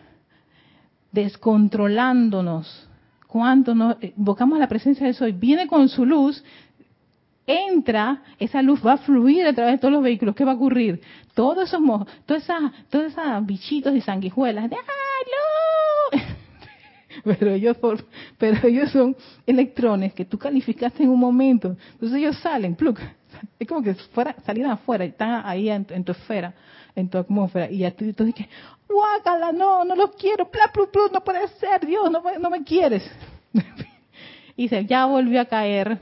descontrolándonos. Cuánto nos invocamos la presencia de Soy, viene con su luz, entra, esa luz va a fluir a través de todos los vehículos. ¿Qué va a ocurrir? Todos esos, todos esos bichitos y sanguijuelas de ¡Ah, no! pero ellos, pero ellos son electrones que tú calificaste en un momento. Entonces ellos salen, pluk, es como que fuera, salieran afuera, están ahí en, tu esfera, en tu atmósfera, y ya tú, dices, guácala, no, no los quiero, pla, no puede ser, Dios, no, no me quieres. y se ya volvió a caer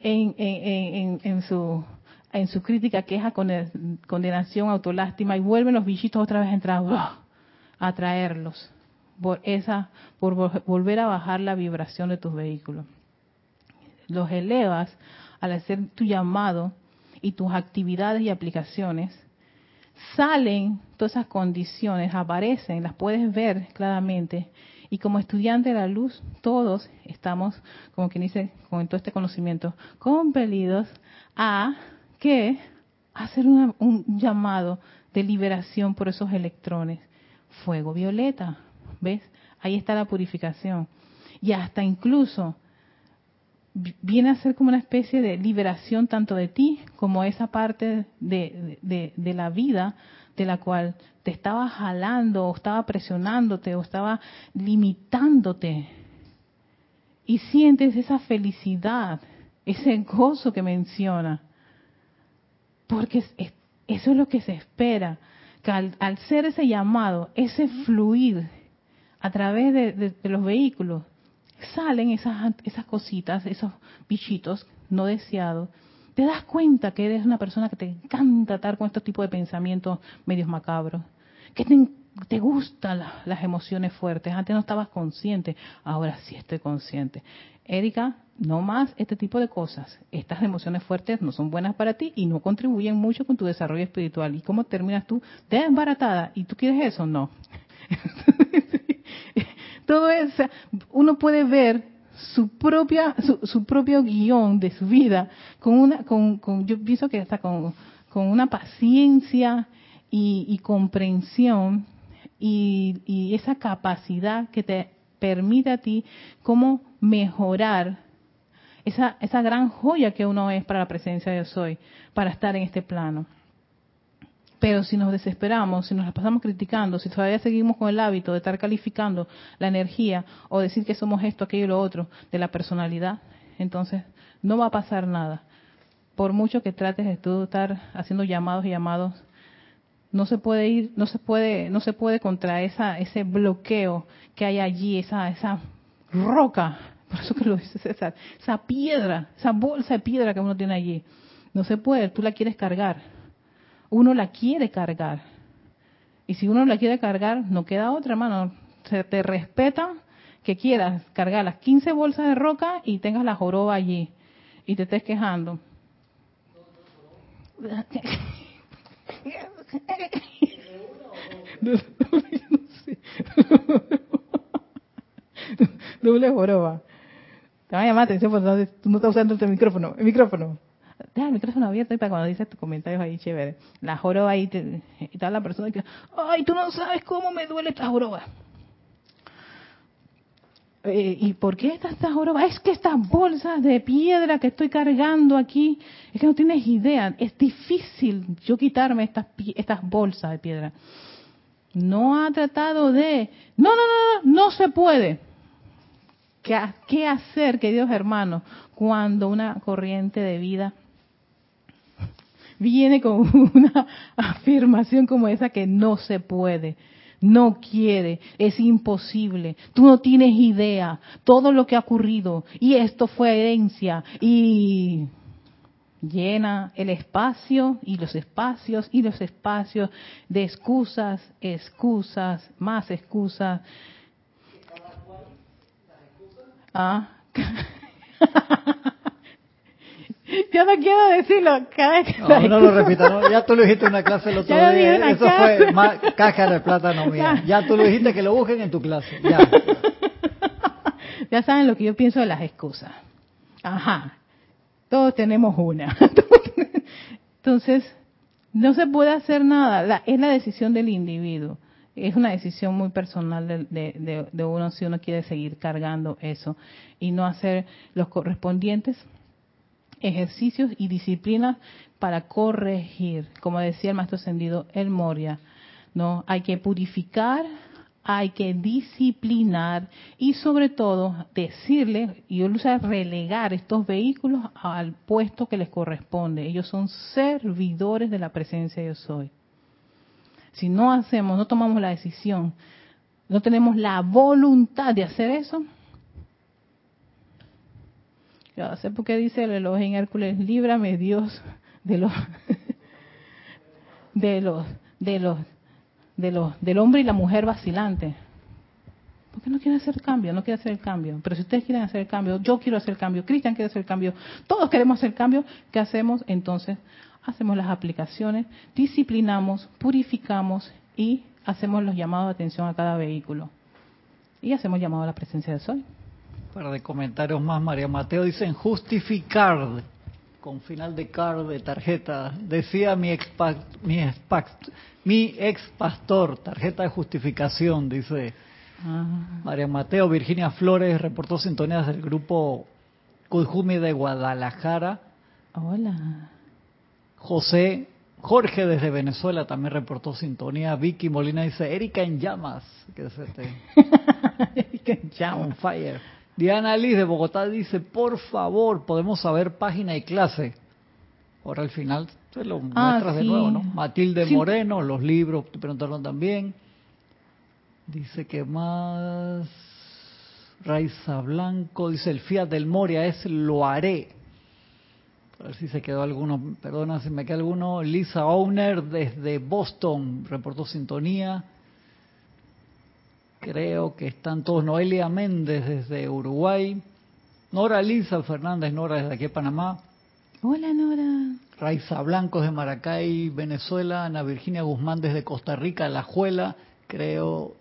en, en, en, en su en su crítica, queja, condenación, autolástima y vuelven los bichitos otra vez a entrar, a traerlos. por esa, por volver a bajar la vibración de tus vehículos. Los elevas al hacer tu llamado y tus actividades y aplicaciones, salen todas esas condiciones, aparecen, las puedes ver claramente. Y como estudiante de la luz, todos estamos, como quien dice, con todo este conocimiento, compelidos a que hacer un llamado de liberación por esos electrones. Fuego violeta, ¿ves? Ahí está la purificación. Y hasta incluso viene a ser como una especie de liberación tanto de ti como esa parte de, de, la vida de la cual te estaba jalando o estaba presionándote o estaba limitándote. Y sientes esa felicidad, ese gozo que menciona. Porque eso es lo que se espera, que al, al ser ese llamado, ese fluir a través de los vehículos, salen esas, cositas, esos bichitos no deseados, te das cuenta que eres una persona que te encanta estar con estos tipos de pensamientos medios macabros, que te, te gustan las emociones fuertes. Antes no estabas consciente, ahora sí estoy consciente. Erika, no más este tipo de cosas. Estas emociones fuertes no son buenas para ti y no contribuyen mucho con tu desarrollo espiritual. ¿Y cómo terminas tú? Desbaratada. ¿Y tú quieres eso? No. todo eso, uno puede ver su propia su, propio guion de su vida con una con, yo pienso que está con, con una paciencia y, comprensión y, y, esa capacidad que te permite a ti cómo mejorar esa, esa gran joya que uno es para la presencia de soy, para estar en este plano. Pero si nos desesperamos, si nos la pasamos criticando, si todavía seguimos con el hábito de estar calificando la energía o decir que somos esto, aquello y lo otro de la personalidad, entonces no va a pasar nada. Por mucho que trates de tú estar haciendo llamados y llamados, no se puede ir, no se puede, no se puede contra esa, ese bloqueo que hay allí, esa, esa roca, por eso que lo dice César, esa piedra, esa bolsa de piedra que uno tiene allí. No se puede, tú la quieres cargar uno la quiere cargar. Y si uno la quiere cargar, no queda otra, hermano. Se te respeta que quieras cargar las 15 bolsas de roca y tengas la joroba allí y te estés quejando. Doble joroba. Te va a llamar la atención porque tú no estás usando este micrófono. El micrófono deja el micrófono abierto y para cuando dices tus comentarios ahí chévere. La joroba ahí y tal la persona que, ay, tú no sabes cómo me duele esta joroba. Eh, ¿Y por qué esta, esta joroba? Es que estas bolsas de piedra que estoy cargando aquí, es que no tienes idea, es difícil yo quitarme estas, estas bolsas de piedra. No ha tratado de, no, no, no, no, no se puede. ¿Qué, ¿Qué hacer, queridos hermanos, cuando una corriente de vida viene con una afirmación como esa que no se puede, no quiere, es imposible, tú no tienes idea, todo lo que ha ocurrido y esto fue herencia y llena el espacio y los espacios y los espacios de excusas, excusas, más excusas. Ah. Yo no quiero decirlo cada vez que No, no lo repita, no. ya tú lo dijiste en una clase el otro día. Eso fue más, caja de plátano mía. Ya tú lo dijiste que lo busquen en tu clase. Ya. ya saben lo que yo pienso de las excusas. Ajá. Todos tenemos una. Entonces, no se puede hacer nada. es la decisión del individuo. Es una decisión muy personal de, de, de uno si uno quiere seguir cargando eso y no hacer los correspondientes ejercicios y disciplinas para corregir, como decía el maestro ascendido El Moria, ¿no? Hay que purificar, hay que disciplinar y sobre todo decirle, y yo relegar estos vehículos al puesto que les corresponde. Ellos son servidores de la presencia de yo soy. Si no hacemos, no tomamos la decisión, no tenemos la voluntad de hacer eso, yo sé por qué dice el en Hércules, líbrame Dios de los de los de los de los del hombre y la mujer vacilante. ¿Por qué no quieren hacer cambio? No quieren hacer el cambio. Pero si ustedes quieren hacer el cambio, yo quiero hacer el cambio, Cristian quiere hacer el cambio, todos queremos hacer el cambio, ¿qué hacemos? Entonces, hacemos las aplicaciones, disciplinamos, purificamos y hacemos los llamados de atención a cada vehículo. Y hacemos llamado a la presencia del sol. Para de comentarios más, María Mateo dicen justificar con final de card de tarjeta. Decía mi ex, mi, mi ex pastor, tarjeta de justificación, dice ah. María Mateo. Virginia Flores reportó sintonías del grupo Cujumi de Guadalajara. Hola. José Jorge desde Venezuela también reportó sintonía. Vicky Molina dice, Erika en llamas. Que se Erika en llamas. fire. Diana Liz de Bogotá dice, por favor, podemos saber página y clase. Ahora al final te lo ah, muestras de nuevo, ¿no? Matilde Moreno, los libros, te preguntaron también. Dice que más... Raiza Blanco dice, el Fiat del Moria es lo haré. A ver si se quedó alguno, perdona si me queda alguno. Lisa Owner desde Boston reportó sintonía. Creo que están todos. Noelia Méndez desde Uruguay. Nora Lisa Fernández, Nora desde aquí Panamá. Hola Nora. Raiza Blancos de Maracay, Venezuela. Ana Virginia Guzmán desde Costa Rica, La Juela. Creo,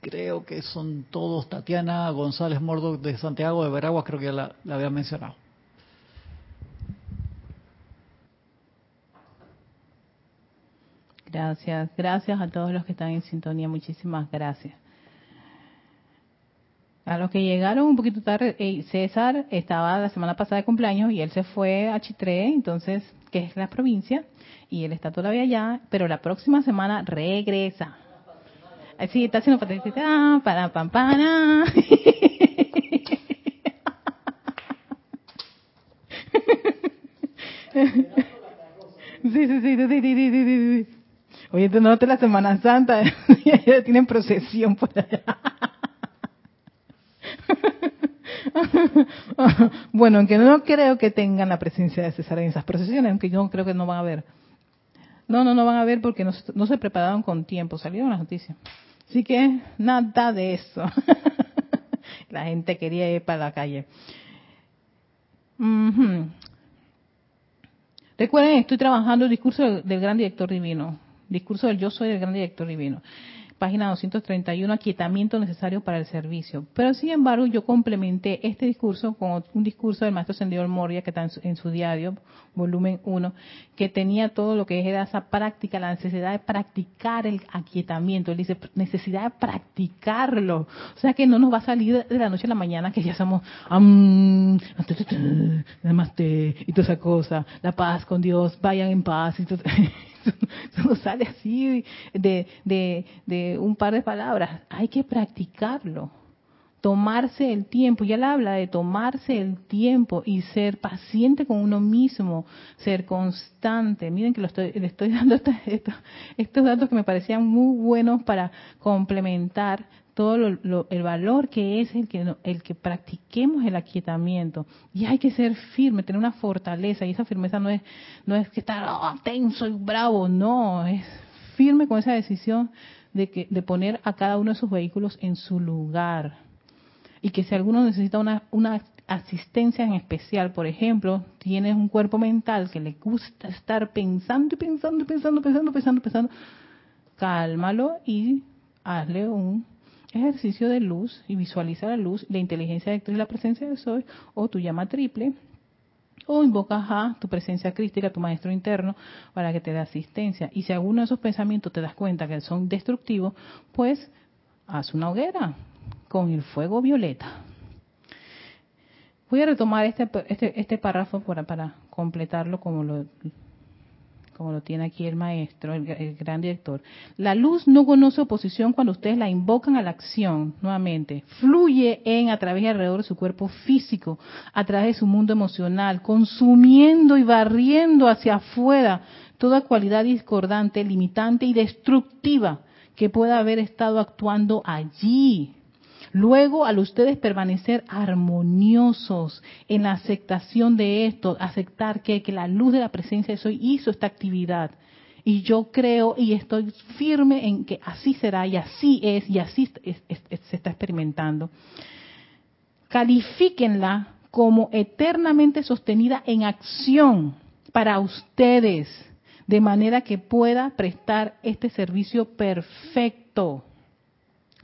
creo que son todos. Tatiana González Mordo de Santiago de Veraguas, creo que ya la, la había mencionado. Gracias, gracias a todos los que están en sintonía, muchísimas gracias. A los que llegaron un poquito tarde, eh, César estaba la semana pasada de cumpleaños y él se fue a Chitré, entonces, que es la provincia, y él está todavía allá, pero la próxima semana regresa. Sí, está haciendo patita, para pampana. Sí, sí, sí, sí, sí, sí, sí, sí. Oye, no te la Semana Santa, tienen procesión por allá. bueno, aunque no creo que tengan la presencia de César en esas procesiones, aunque yo creo que no van a ver. No, no, no van a ver porque no, se prepararon con tiempo, salieron las noticias. Así que nada de eso. la gente quería ir para la calle. Recuerden, estoy trabajando el discurso del gran director divino. Discurso del Yo Soy del Gran Director Divino. Página 231, aquietamiento necesario para el servicio. Pero sin embargo, yo complementé este discurso con un discurso del maestro Sendidor Moria, que está en su, diario, volumen 1, que tenía todo lo que era esa práctica, la necesidad de practicar el aquietamiento. Él dice, necesidad de practicarlo. O sea que no nos va a salir de la noche a la mañana que ya somos, y toda esa cosa, la paz con Dios, vayan en paz. Y todo, no sale así de, de, de un par de palabras. Hay que practicarlo tomarse el tiempo, ya él habla de tomarse el tiempo y ser paciente con uno mismo, ser constante. Miren que lo estoy, le estoy dando estos datos que me parecían muy buenos para complementar todo el valor que es el que, el que practiquemos el aquietamiento. Y hay que ser firme, tener una fortaleza. Y esa firmeza no es, no es que estar oh, tenso y bravo, no, es firme con esa decisión de, que, de poner a cada uno de sus vehículos en su lugar. Y que si alguno necesita una, una asistencia en especial, por ejemplo, tienes un cuerpo mental que le gusta estar pensando y pensando y pensando, pensando, pensando, pensando, cálmalo y hazle un ejercicio de luz y visualiza la luz, la inteligencia de y la presencia de Soy, o tu llama triple, o invocas a tu presencia crística, tu maestro interno, para que te dé asistencia. Y si alguno de esos pensamientos te das cuenta que son destructivos, pues haz una hoguera con el fuego violeta. Voy a retomar este, este, este párrafo para, para completarlo como lo, como lo tiene aquí el maestro, el, gran director. La luz no conoce oposición cuando ustedes la invocan a la acción, nuevamente. Fluye en, a través y alrededor de su cuerpo físico, a través de su mundo emocional, consumiendo y barriendo hacia afuera toda cualidad discordante, limitante y destructiva que pueda haber estado actuando allí. Luego, al ustedes permanecer armoniosos en la aceptación de esto, aceptar que, la luz de la presencia de soy hizo esta actividad, y yo creo y estoy firme en que así será y así es y así se está experimentando. Califíquenla como eternamente sostenida en acción para ustedes, de manera que pueda prestar este servicio perfecto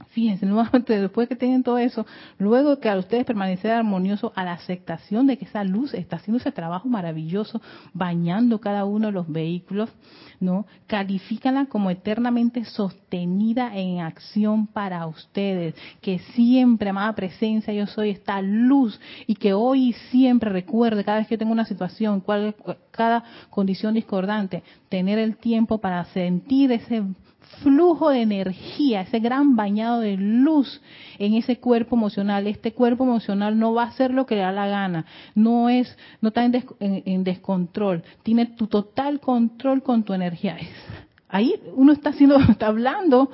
Fíjense, nuevamente, después que tienen todo eso, luego que a ustedes permanecer armonioso a la aceptación de que esa luz está haciendo ese trabajo maravilloso, bañando cada uno de los vehículos, ¿no? Califícala como eternamente sostenida en acción para ustedes, que siempre, amada presencia, yo soy esta luz y que hoy siempre recuerde, cada vez que tengo una situación, cual, cada condición discordante, tener el tiempo para sentir ese flujo de energía, ese gran bañado de luz en ese cuerpo emocional. Este cuerpo emocional no va a hacer lo que le da la gana, no es, no está en, descontrol, tiene tu total control con tu energía. Ahí uno está haciendo, está hablando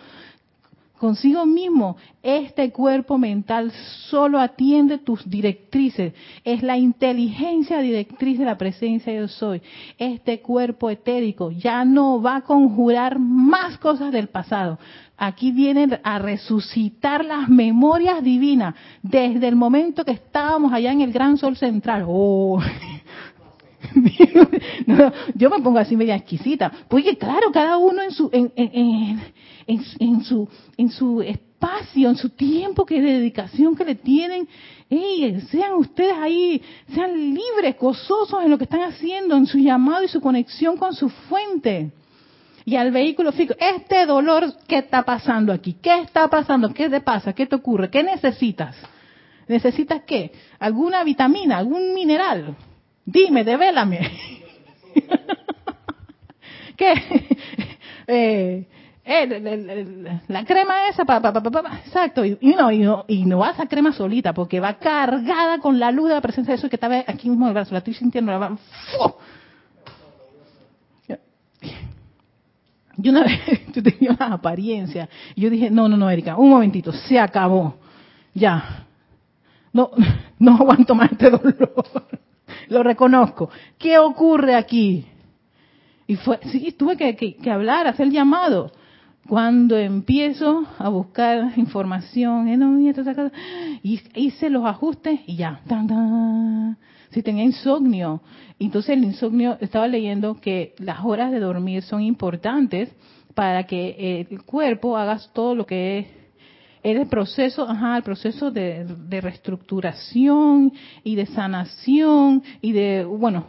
consigo mismo. Este cuerpo mental solo atiende tus directrices. Es la inteligencia directriz de la presencia yo soy. Este cuerpo etérico ya no va a conjurar más cosas del pasado. Aquí vienen a resucitar las memorias divinas desde el momento que estábamos allá en el gran sol central. Oh. Yo me pongo así media exquisita, porque claro, cada uno en su en, en, en, su en su espacio, en su tiempo que de dedicación que le tienen, sean ustedes ahí, sean libres, gozosos en lo que están haciendo, en su llamado y su conexión con su fuente. Y al vehículo fijo, este dolor, ¿qué está pasando aquí? ¿Qué está pasando? ¿Qué te pasa? ¿Qué te ocurre? ¿Qué necesitas? ¿Necesitas qué? ¿Alguna vitamina? ¿Algún mineral? Dime, devélame. ¿Qué? Eh, eh, la crema esa, pa, pa, pa, exacto, y, no, y, no, y no va esa crema solita, porque va cargada con la luz de la presencia de eso que estaba aquí mismo en el brazo, la estoy sintiendo, la va, Yo una vez yo tenía una apariencia, y yo dije, no, no, no, Erika, un momentito, se acabó, ya, no, no aguanto más este dolor lo reconozco. ¿Qué ocurre aquí? Y fue, sí, tuve que, hablar, hacer llamado. Cuando empiezo a buscar información, y hice los ajustes y ya, si tenía insomnio. Entonces el insomnio, estaba leyendo que las horas de dormir son importantes para que el cuerpo haga todo lo que es el proceso, ajá, el proceso de, reestructuración y de sanación y de, bueno,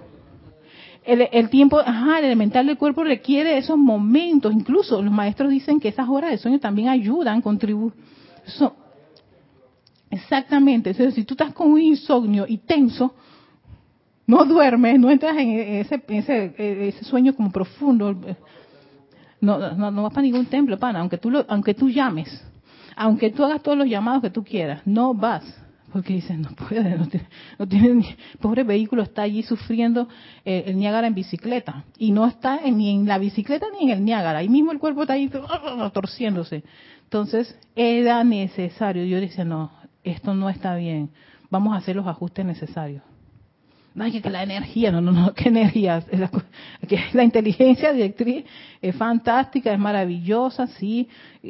el, tiempo, ajá, el elemental del cuerpo requiere esos momentos. Incluso los maestros dicen que esas horas de sueño también ayudan, contribuyen. exactamente. Entonces, si tú estás con un insomnio y tenso, no duermes, no entras en ese, ese, ese sueño como profundo. No, no, no vas para ningún templo, pana, aunque tú, lo, aunque tú llames aunque tú hagas todos los llamados que tú quieras, no vas. Porque dices, no puede, no tiene, pobre vehículo está allí sufriendo eh, el Niágara en bicicleta. Y no está ni en la bicicleta ni en el Niágara. Ahí mismo el cuerpo está ahí torciéndose. Entonces, era necesario. Yo decía, no, esto no está bien. Vamos a hacer los ajustes necesarios no, que, que la energía, no, no, no, qué energía, la, que la inteligencia directriz es fantástica, es maravillosa, sí.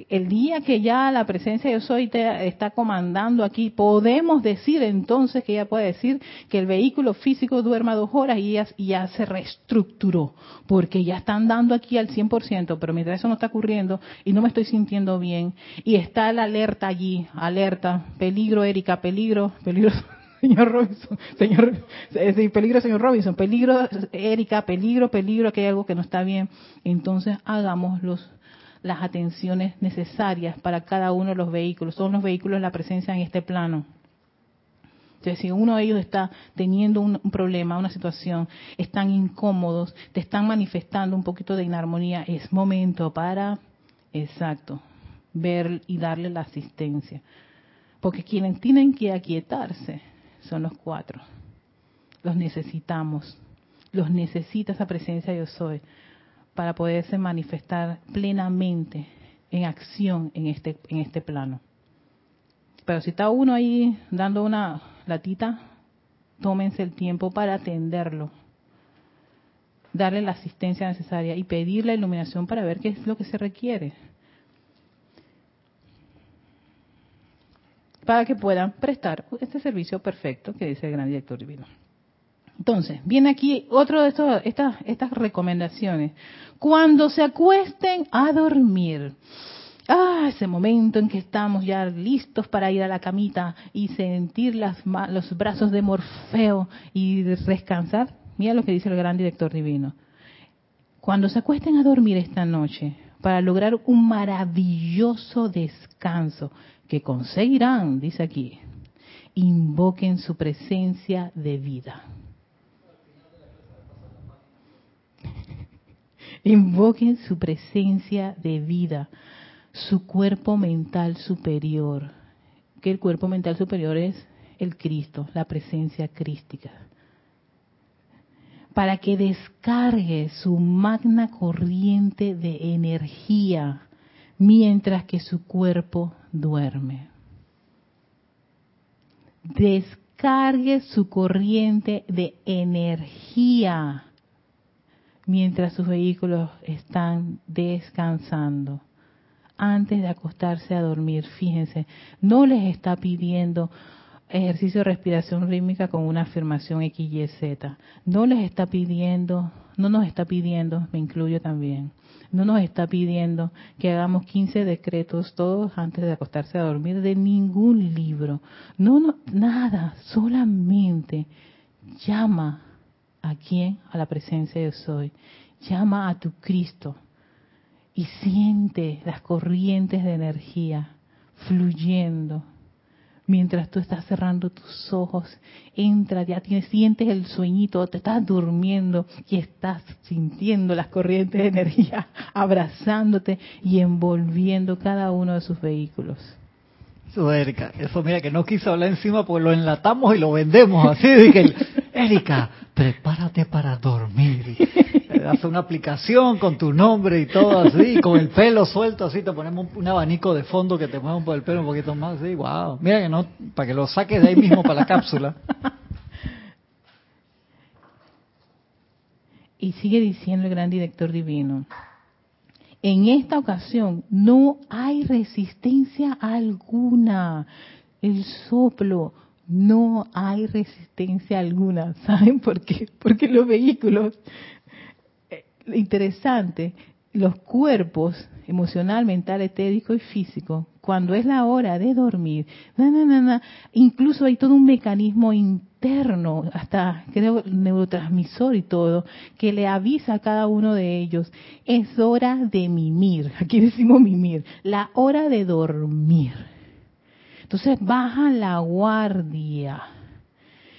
El día que ya la presencia de yo soy te está comandando aquí, podemos decir entonces que ella puede decir que el vehículo físico duerma dos horas y ya, y ya se reestructuró, porque ya están dando aquí al 100%, pero mientras eso no está ocurriendo y no me estoy sintiendo bien, y está la alerta allí, alerta, peligro, Erika, peligro, peligro señor Robinson, señor, peligro, señor Robinson, peligro, Erika, peligro, peligro, que hay algo que no está bien. Entonces hagamos los, las atenciones necesarias para cada uno de los vehículos. Son los vehículos la presencia en este plano. Entonces, si uno de ellos está teniendo un, un, problema, una situación, están incómodos, te están manifestando un poquito de inarmonía, es momento para, exacto, ver y darle la asistencia. Porque quienes tienen que aquietarse son los cuatro. Los necesitamos. Los necesita esa presencia yo soy para poderse manifestar plenamente en acción en este, en este plano. Pero si está uno ahí dando una latita, tómense el tiempo para atenderlo, darle la asistencia necesaria y pedir la iluminación para ver qué es lo que se requiere. Para que puedan prestar este servicio perfecto que dice el gran director divino. Entonces, viene aquí otro de estos, estas, recomendaciones. Cuando se acuesten a dormir, ah, ese momento en que estamos ya listos para ir a la camita y sentir las, los brazos de Morfeo y descansar. Mira lo que dice el gran director divino. Cuando se acuesten a dormir esta noche, para lograr un maravilloso descanso que conseguirán, dice aquí, invoquen su presencia de vida. Invoquen su presencia de vida su cuerpo mental superior, que el cuerpo mental superior es el Cristo, la presencia crística, para que descargue su magna corriente de energía mientras que su cuerpo duerme. Descargue su corriente de energía mientras sus vehículos están descansando antes de acostarse a dormir. Fíjense, no les está pidiendo ejercicio de respiración rítmica con una afirmación X, Y, Z. No les está pidiendo, no nos está pidiendo, me incluyo también, no nos está pidiendo que hagamos 15 decretos todos antes de acostarse a dormir de ningún libro. No, no, nada, solamente llama a quién, a la presencia de soy. Llama a tu Cristo, y siente las corrientes de energía fluyendo. Mientras tú estás cerrando tus ojos, entra, ya tienes, sientes el sueñito, te estás durmiendo y estás sintiendo las corrientes de energía abrazándote y envolviendo cada uno de sus vehículos. Erika, eso mira que no quiso hablar encima porque lo enlatamos y lo vendemos así. Dije, Erika, prepárate para dormir. Hace una aplicación con tu nombre y todo así, con el pelo suelto así, te ponemos un, abanico de fondo que te mueva por el pelo un poquito más así, wow. Mira que no, para que lo saques de ahí mismo para la cápsula. Y sigue diciendo el gran director divino, en esta ocasión no hay resistencia alguna. El soplo no hay resistencia alguna. ¿Saben por qué? Porque los vehículos, eh, interesante, los cuerpos emocional, mental, etérico y físico, cuando es la hora de dormir, incluso hay todo un mecanismo interno, hasta creo neurotransmisor y todo, que le avisa a cada uno de ellos, es hora de mimir, aquí decimos mimir, la hora de dormir entonces bajan la guardia.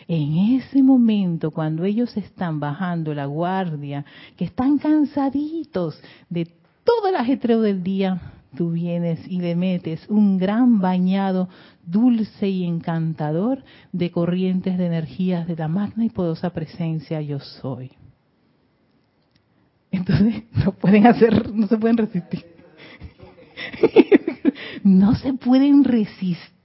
En ese momento, cuando ellos están bajando la guardia, que están cansaditos de todo el ajetreo del día, tú vienes y le metes un gran bañado dulce y encantador de corrientes de energías de la magna y poderosa presencia yo soy. Entonces no pueden hacer, no se pueden resistir. no se pueden resistir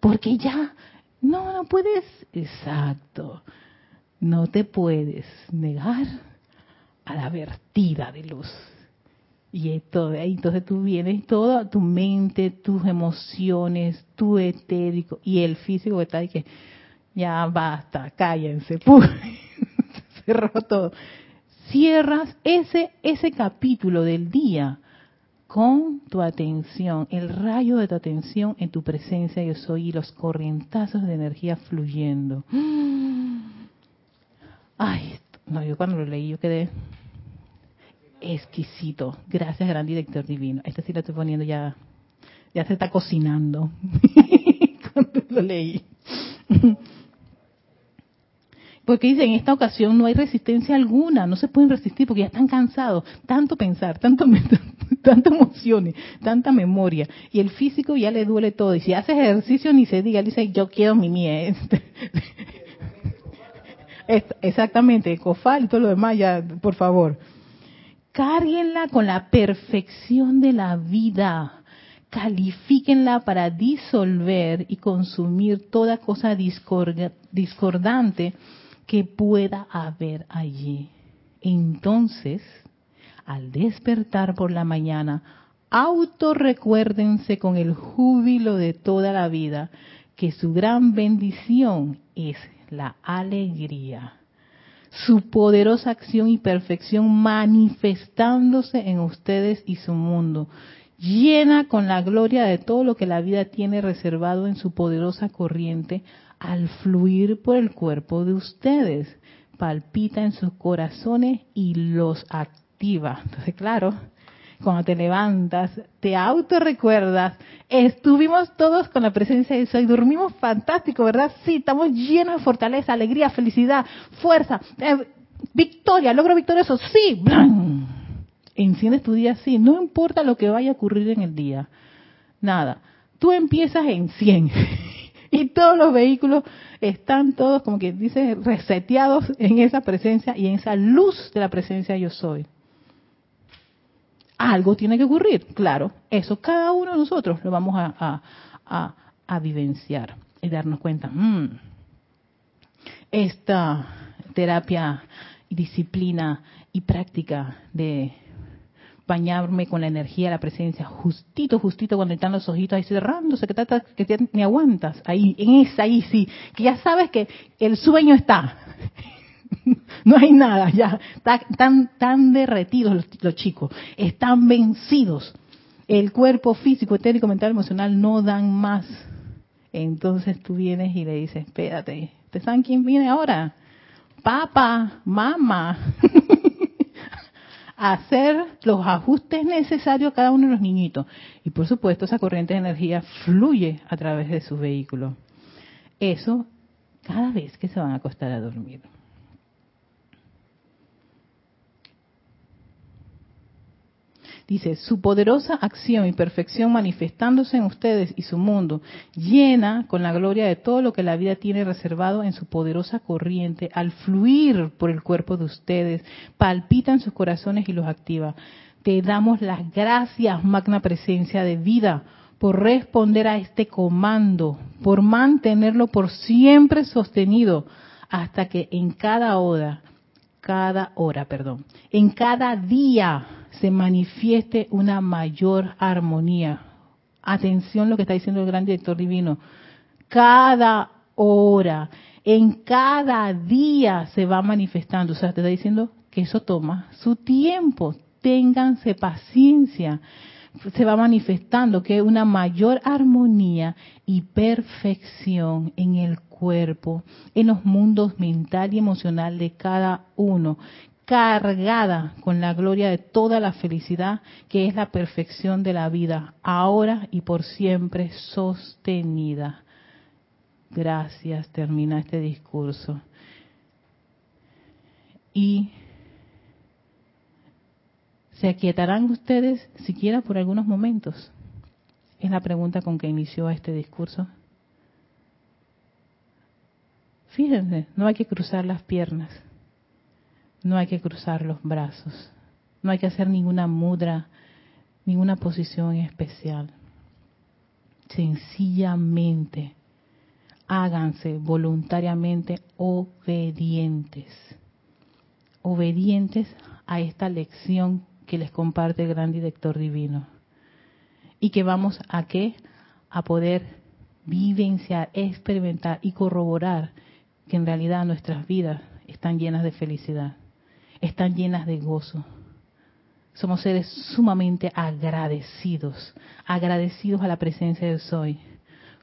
porque ya, no, no puedes, exacto, no te puedes negar a la vertida de luz. Y esto, entonces tú vienes, toda tu mente, tus emociones, tu etérico y el físico que está ahí que ya basta, cállense, cerró todo. Cierras ese, ese capítulo del día con tu atención, el rayo de tu atención en tu presencia yo soy y los corrientazos de energía fluyendo. Ay, no, yo cuando lo leí yo quedé exquisito. Gracias, gran director divino. Este sí lo estoy poniendo ya, ya se está cocinando cuando lo leí. Porque dice, en esta ocasión no hay resistencia alguna, no se pueden resistir porque ya están cansados, tanto pensar, tanto, tantas emociones, tanta memoria, y el físico ya le duele todo, y si hace ejercicio ni se diga, dice, yo quiero mi. Este, exactamente, cofal y todo lo demás, ya, por favor. Cárguenla con la perfección de la vida. califíquenla para disolver y consumir toda cosa discordante que pueda haber allí. Entonces, al despertar por la mañana, autorrecuérdense con el júbilo de toda la vida que su gran bendición es la alegría, su poderosa acción y perfección manifestándose en ustedes y su mundo, llena con la gloria de todo lo que la vida tiene reservado en su poderosa corriente al fluir por el cuerpo de ustedes, palpita en sus corazones y los Entonces, claro, cuando te levantas, te autorrecuerdas, estuvimos todos con la presencia de Soy, dormimos fantástico, ¿verdad? Sí, estamos llenos de fortaleza, alegría, felicidad, fuerza, eh, victoria, logro victorioso, sí, ¡blan! enciendes tu día así, no importa lo que vaya a ocurrir en el día, nada, tú empiezas en 100 y todos los vehículos están todos, como que dice, reseteados en esa presencia y en esa luz de la presencia yo soy algo tiene que ocurrir. Claro, eso cada uno de nosotros lo vamos a, a, vivenciar y darnos cuenta. Mm, esta terapia y disciplina y práctica de bañarme con la energía la presencia, justito, justito cuando están los ojitos ahí cerrándose, que, que te, ni aguantas, ahí, en esa, ahí sí, que ya sabes que el sueño está. no hay nada, ya están tan derretidos los, chicos, están vencidos. El cuerpo físico, etérico, mental, emocional no dan más. Entonces tú vienes y le dices, espérate, ¿te saben quién viene ahora? Papá, mamá. hacer los ajustes necesarios a cada uno de los niñitos. Y por supuesto, esa corriente de energía fluye a través de sus vehículos. Eso cada vez que se van a acostar a dormir. Dice, su poderosa acción y perfección manifestándose en ustedes y su mundo, llena con la gloria de todo lo que la vida tiene reservado en su poderosa corriente, al fluir por el cuerpo de ustedes, palpita en sus corazones y los activa. Te damos las gracias, magna presencia de vida, por responder a este comando, por mantenerlo por siempre sostenido, hasta que en cada hora, cada hora, perdón, en cada día se manifieste una mayor armonía. Atención lo que está diciendo el gran director divino. Cada hora, en cada día se va manifestando. O sea, te está diciendo que eso toma su tiempo. Ténganse paciencia. Se va manifestando que una mayor armonía y perfección en el cuerpo, en los mundos mental y emocional de cada uno, cargada con la gloria de toda la felicidad que es la perfección de la vida, ahora y por siempre sostenida. Gracias, termina este discurso. Y se aquietarán ustedes siquiera por algunos momentos. Es la pregunta con que inició este discurso. Fíjense, no hay que cruzar las piernas no hay que cruzar los brazos, no hay que hacer ninguna mudra, ninguna posición especial. Sencillamente, háganse voluntariamente obedientes, obedientes a esta lección que les comparte el gran director divino. Y que vamos a qué? A poder vivenciar, experimentar y corroborar que en realidad nuestras vidas están llenas de felicidad están llenas de gozo. Somos seres sumamente agradecidos, agradecidos a la presencia de Soy.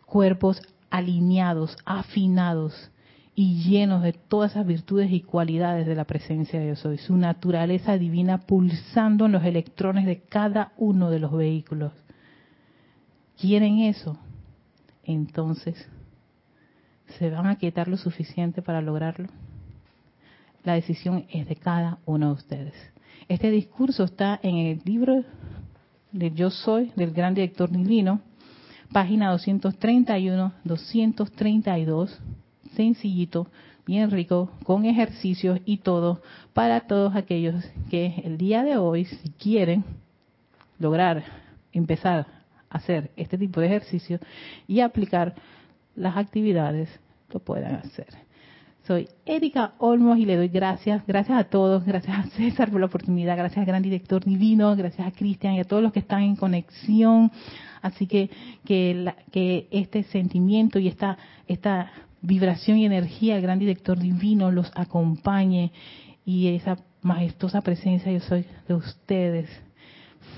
Cuerpos alineados, afinados y llenos de todas esas virtudes y cualidades de la presencia de Soy. Su naturaleza divina pulsando en los electrones de cada uno de los vehículos. ¿Quieren eso? Entonces, ¿se van a quietar lo suficiente para lograrlo? La decisión es de cada uno de ustedes. Este discurso está en el libro de Yo Soy, del gran director divino, página 231, 232, sencillito, bien rico, con ejercicios y todo, para todos aquellos que el día de hoy, si quieren lograr empezar hacer este tipo de ejercicio y aplicar las actividades, lo puedan hacer. Soy Erika Olmos y le doy gracias, gracias a todos, gracias a César por la oportunidad, gracias al gran director divino, gracias a Cristian y a todos los que están en conexión. Así que que, que este sentimiento y esta, esta vibración y energía del gran director divino los acompañe y esa majestuosa presencia yo soy de ustedes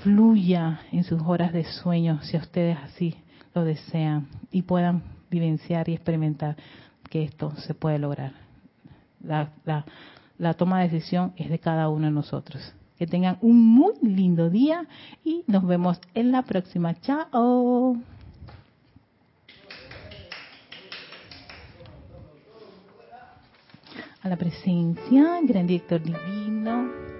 fluya en sus horas de sueño si ustedes así lo desean y puedan vivenciar y experimentar que esto se puede lograr. La, la, toma de decisión es de cada uno de nosotros. Que tengan un muy lindo día y nos vemos en la próxima. Chao. A la presencia, gran director divino.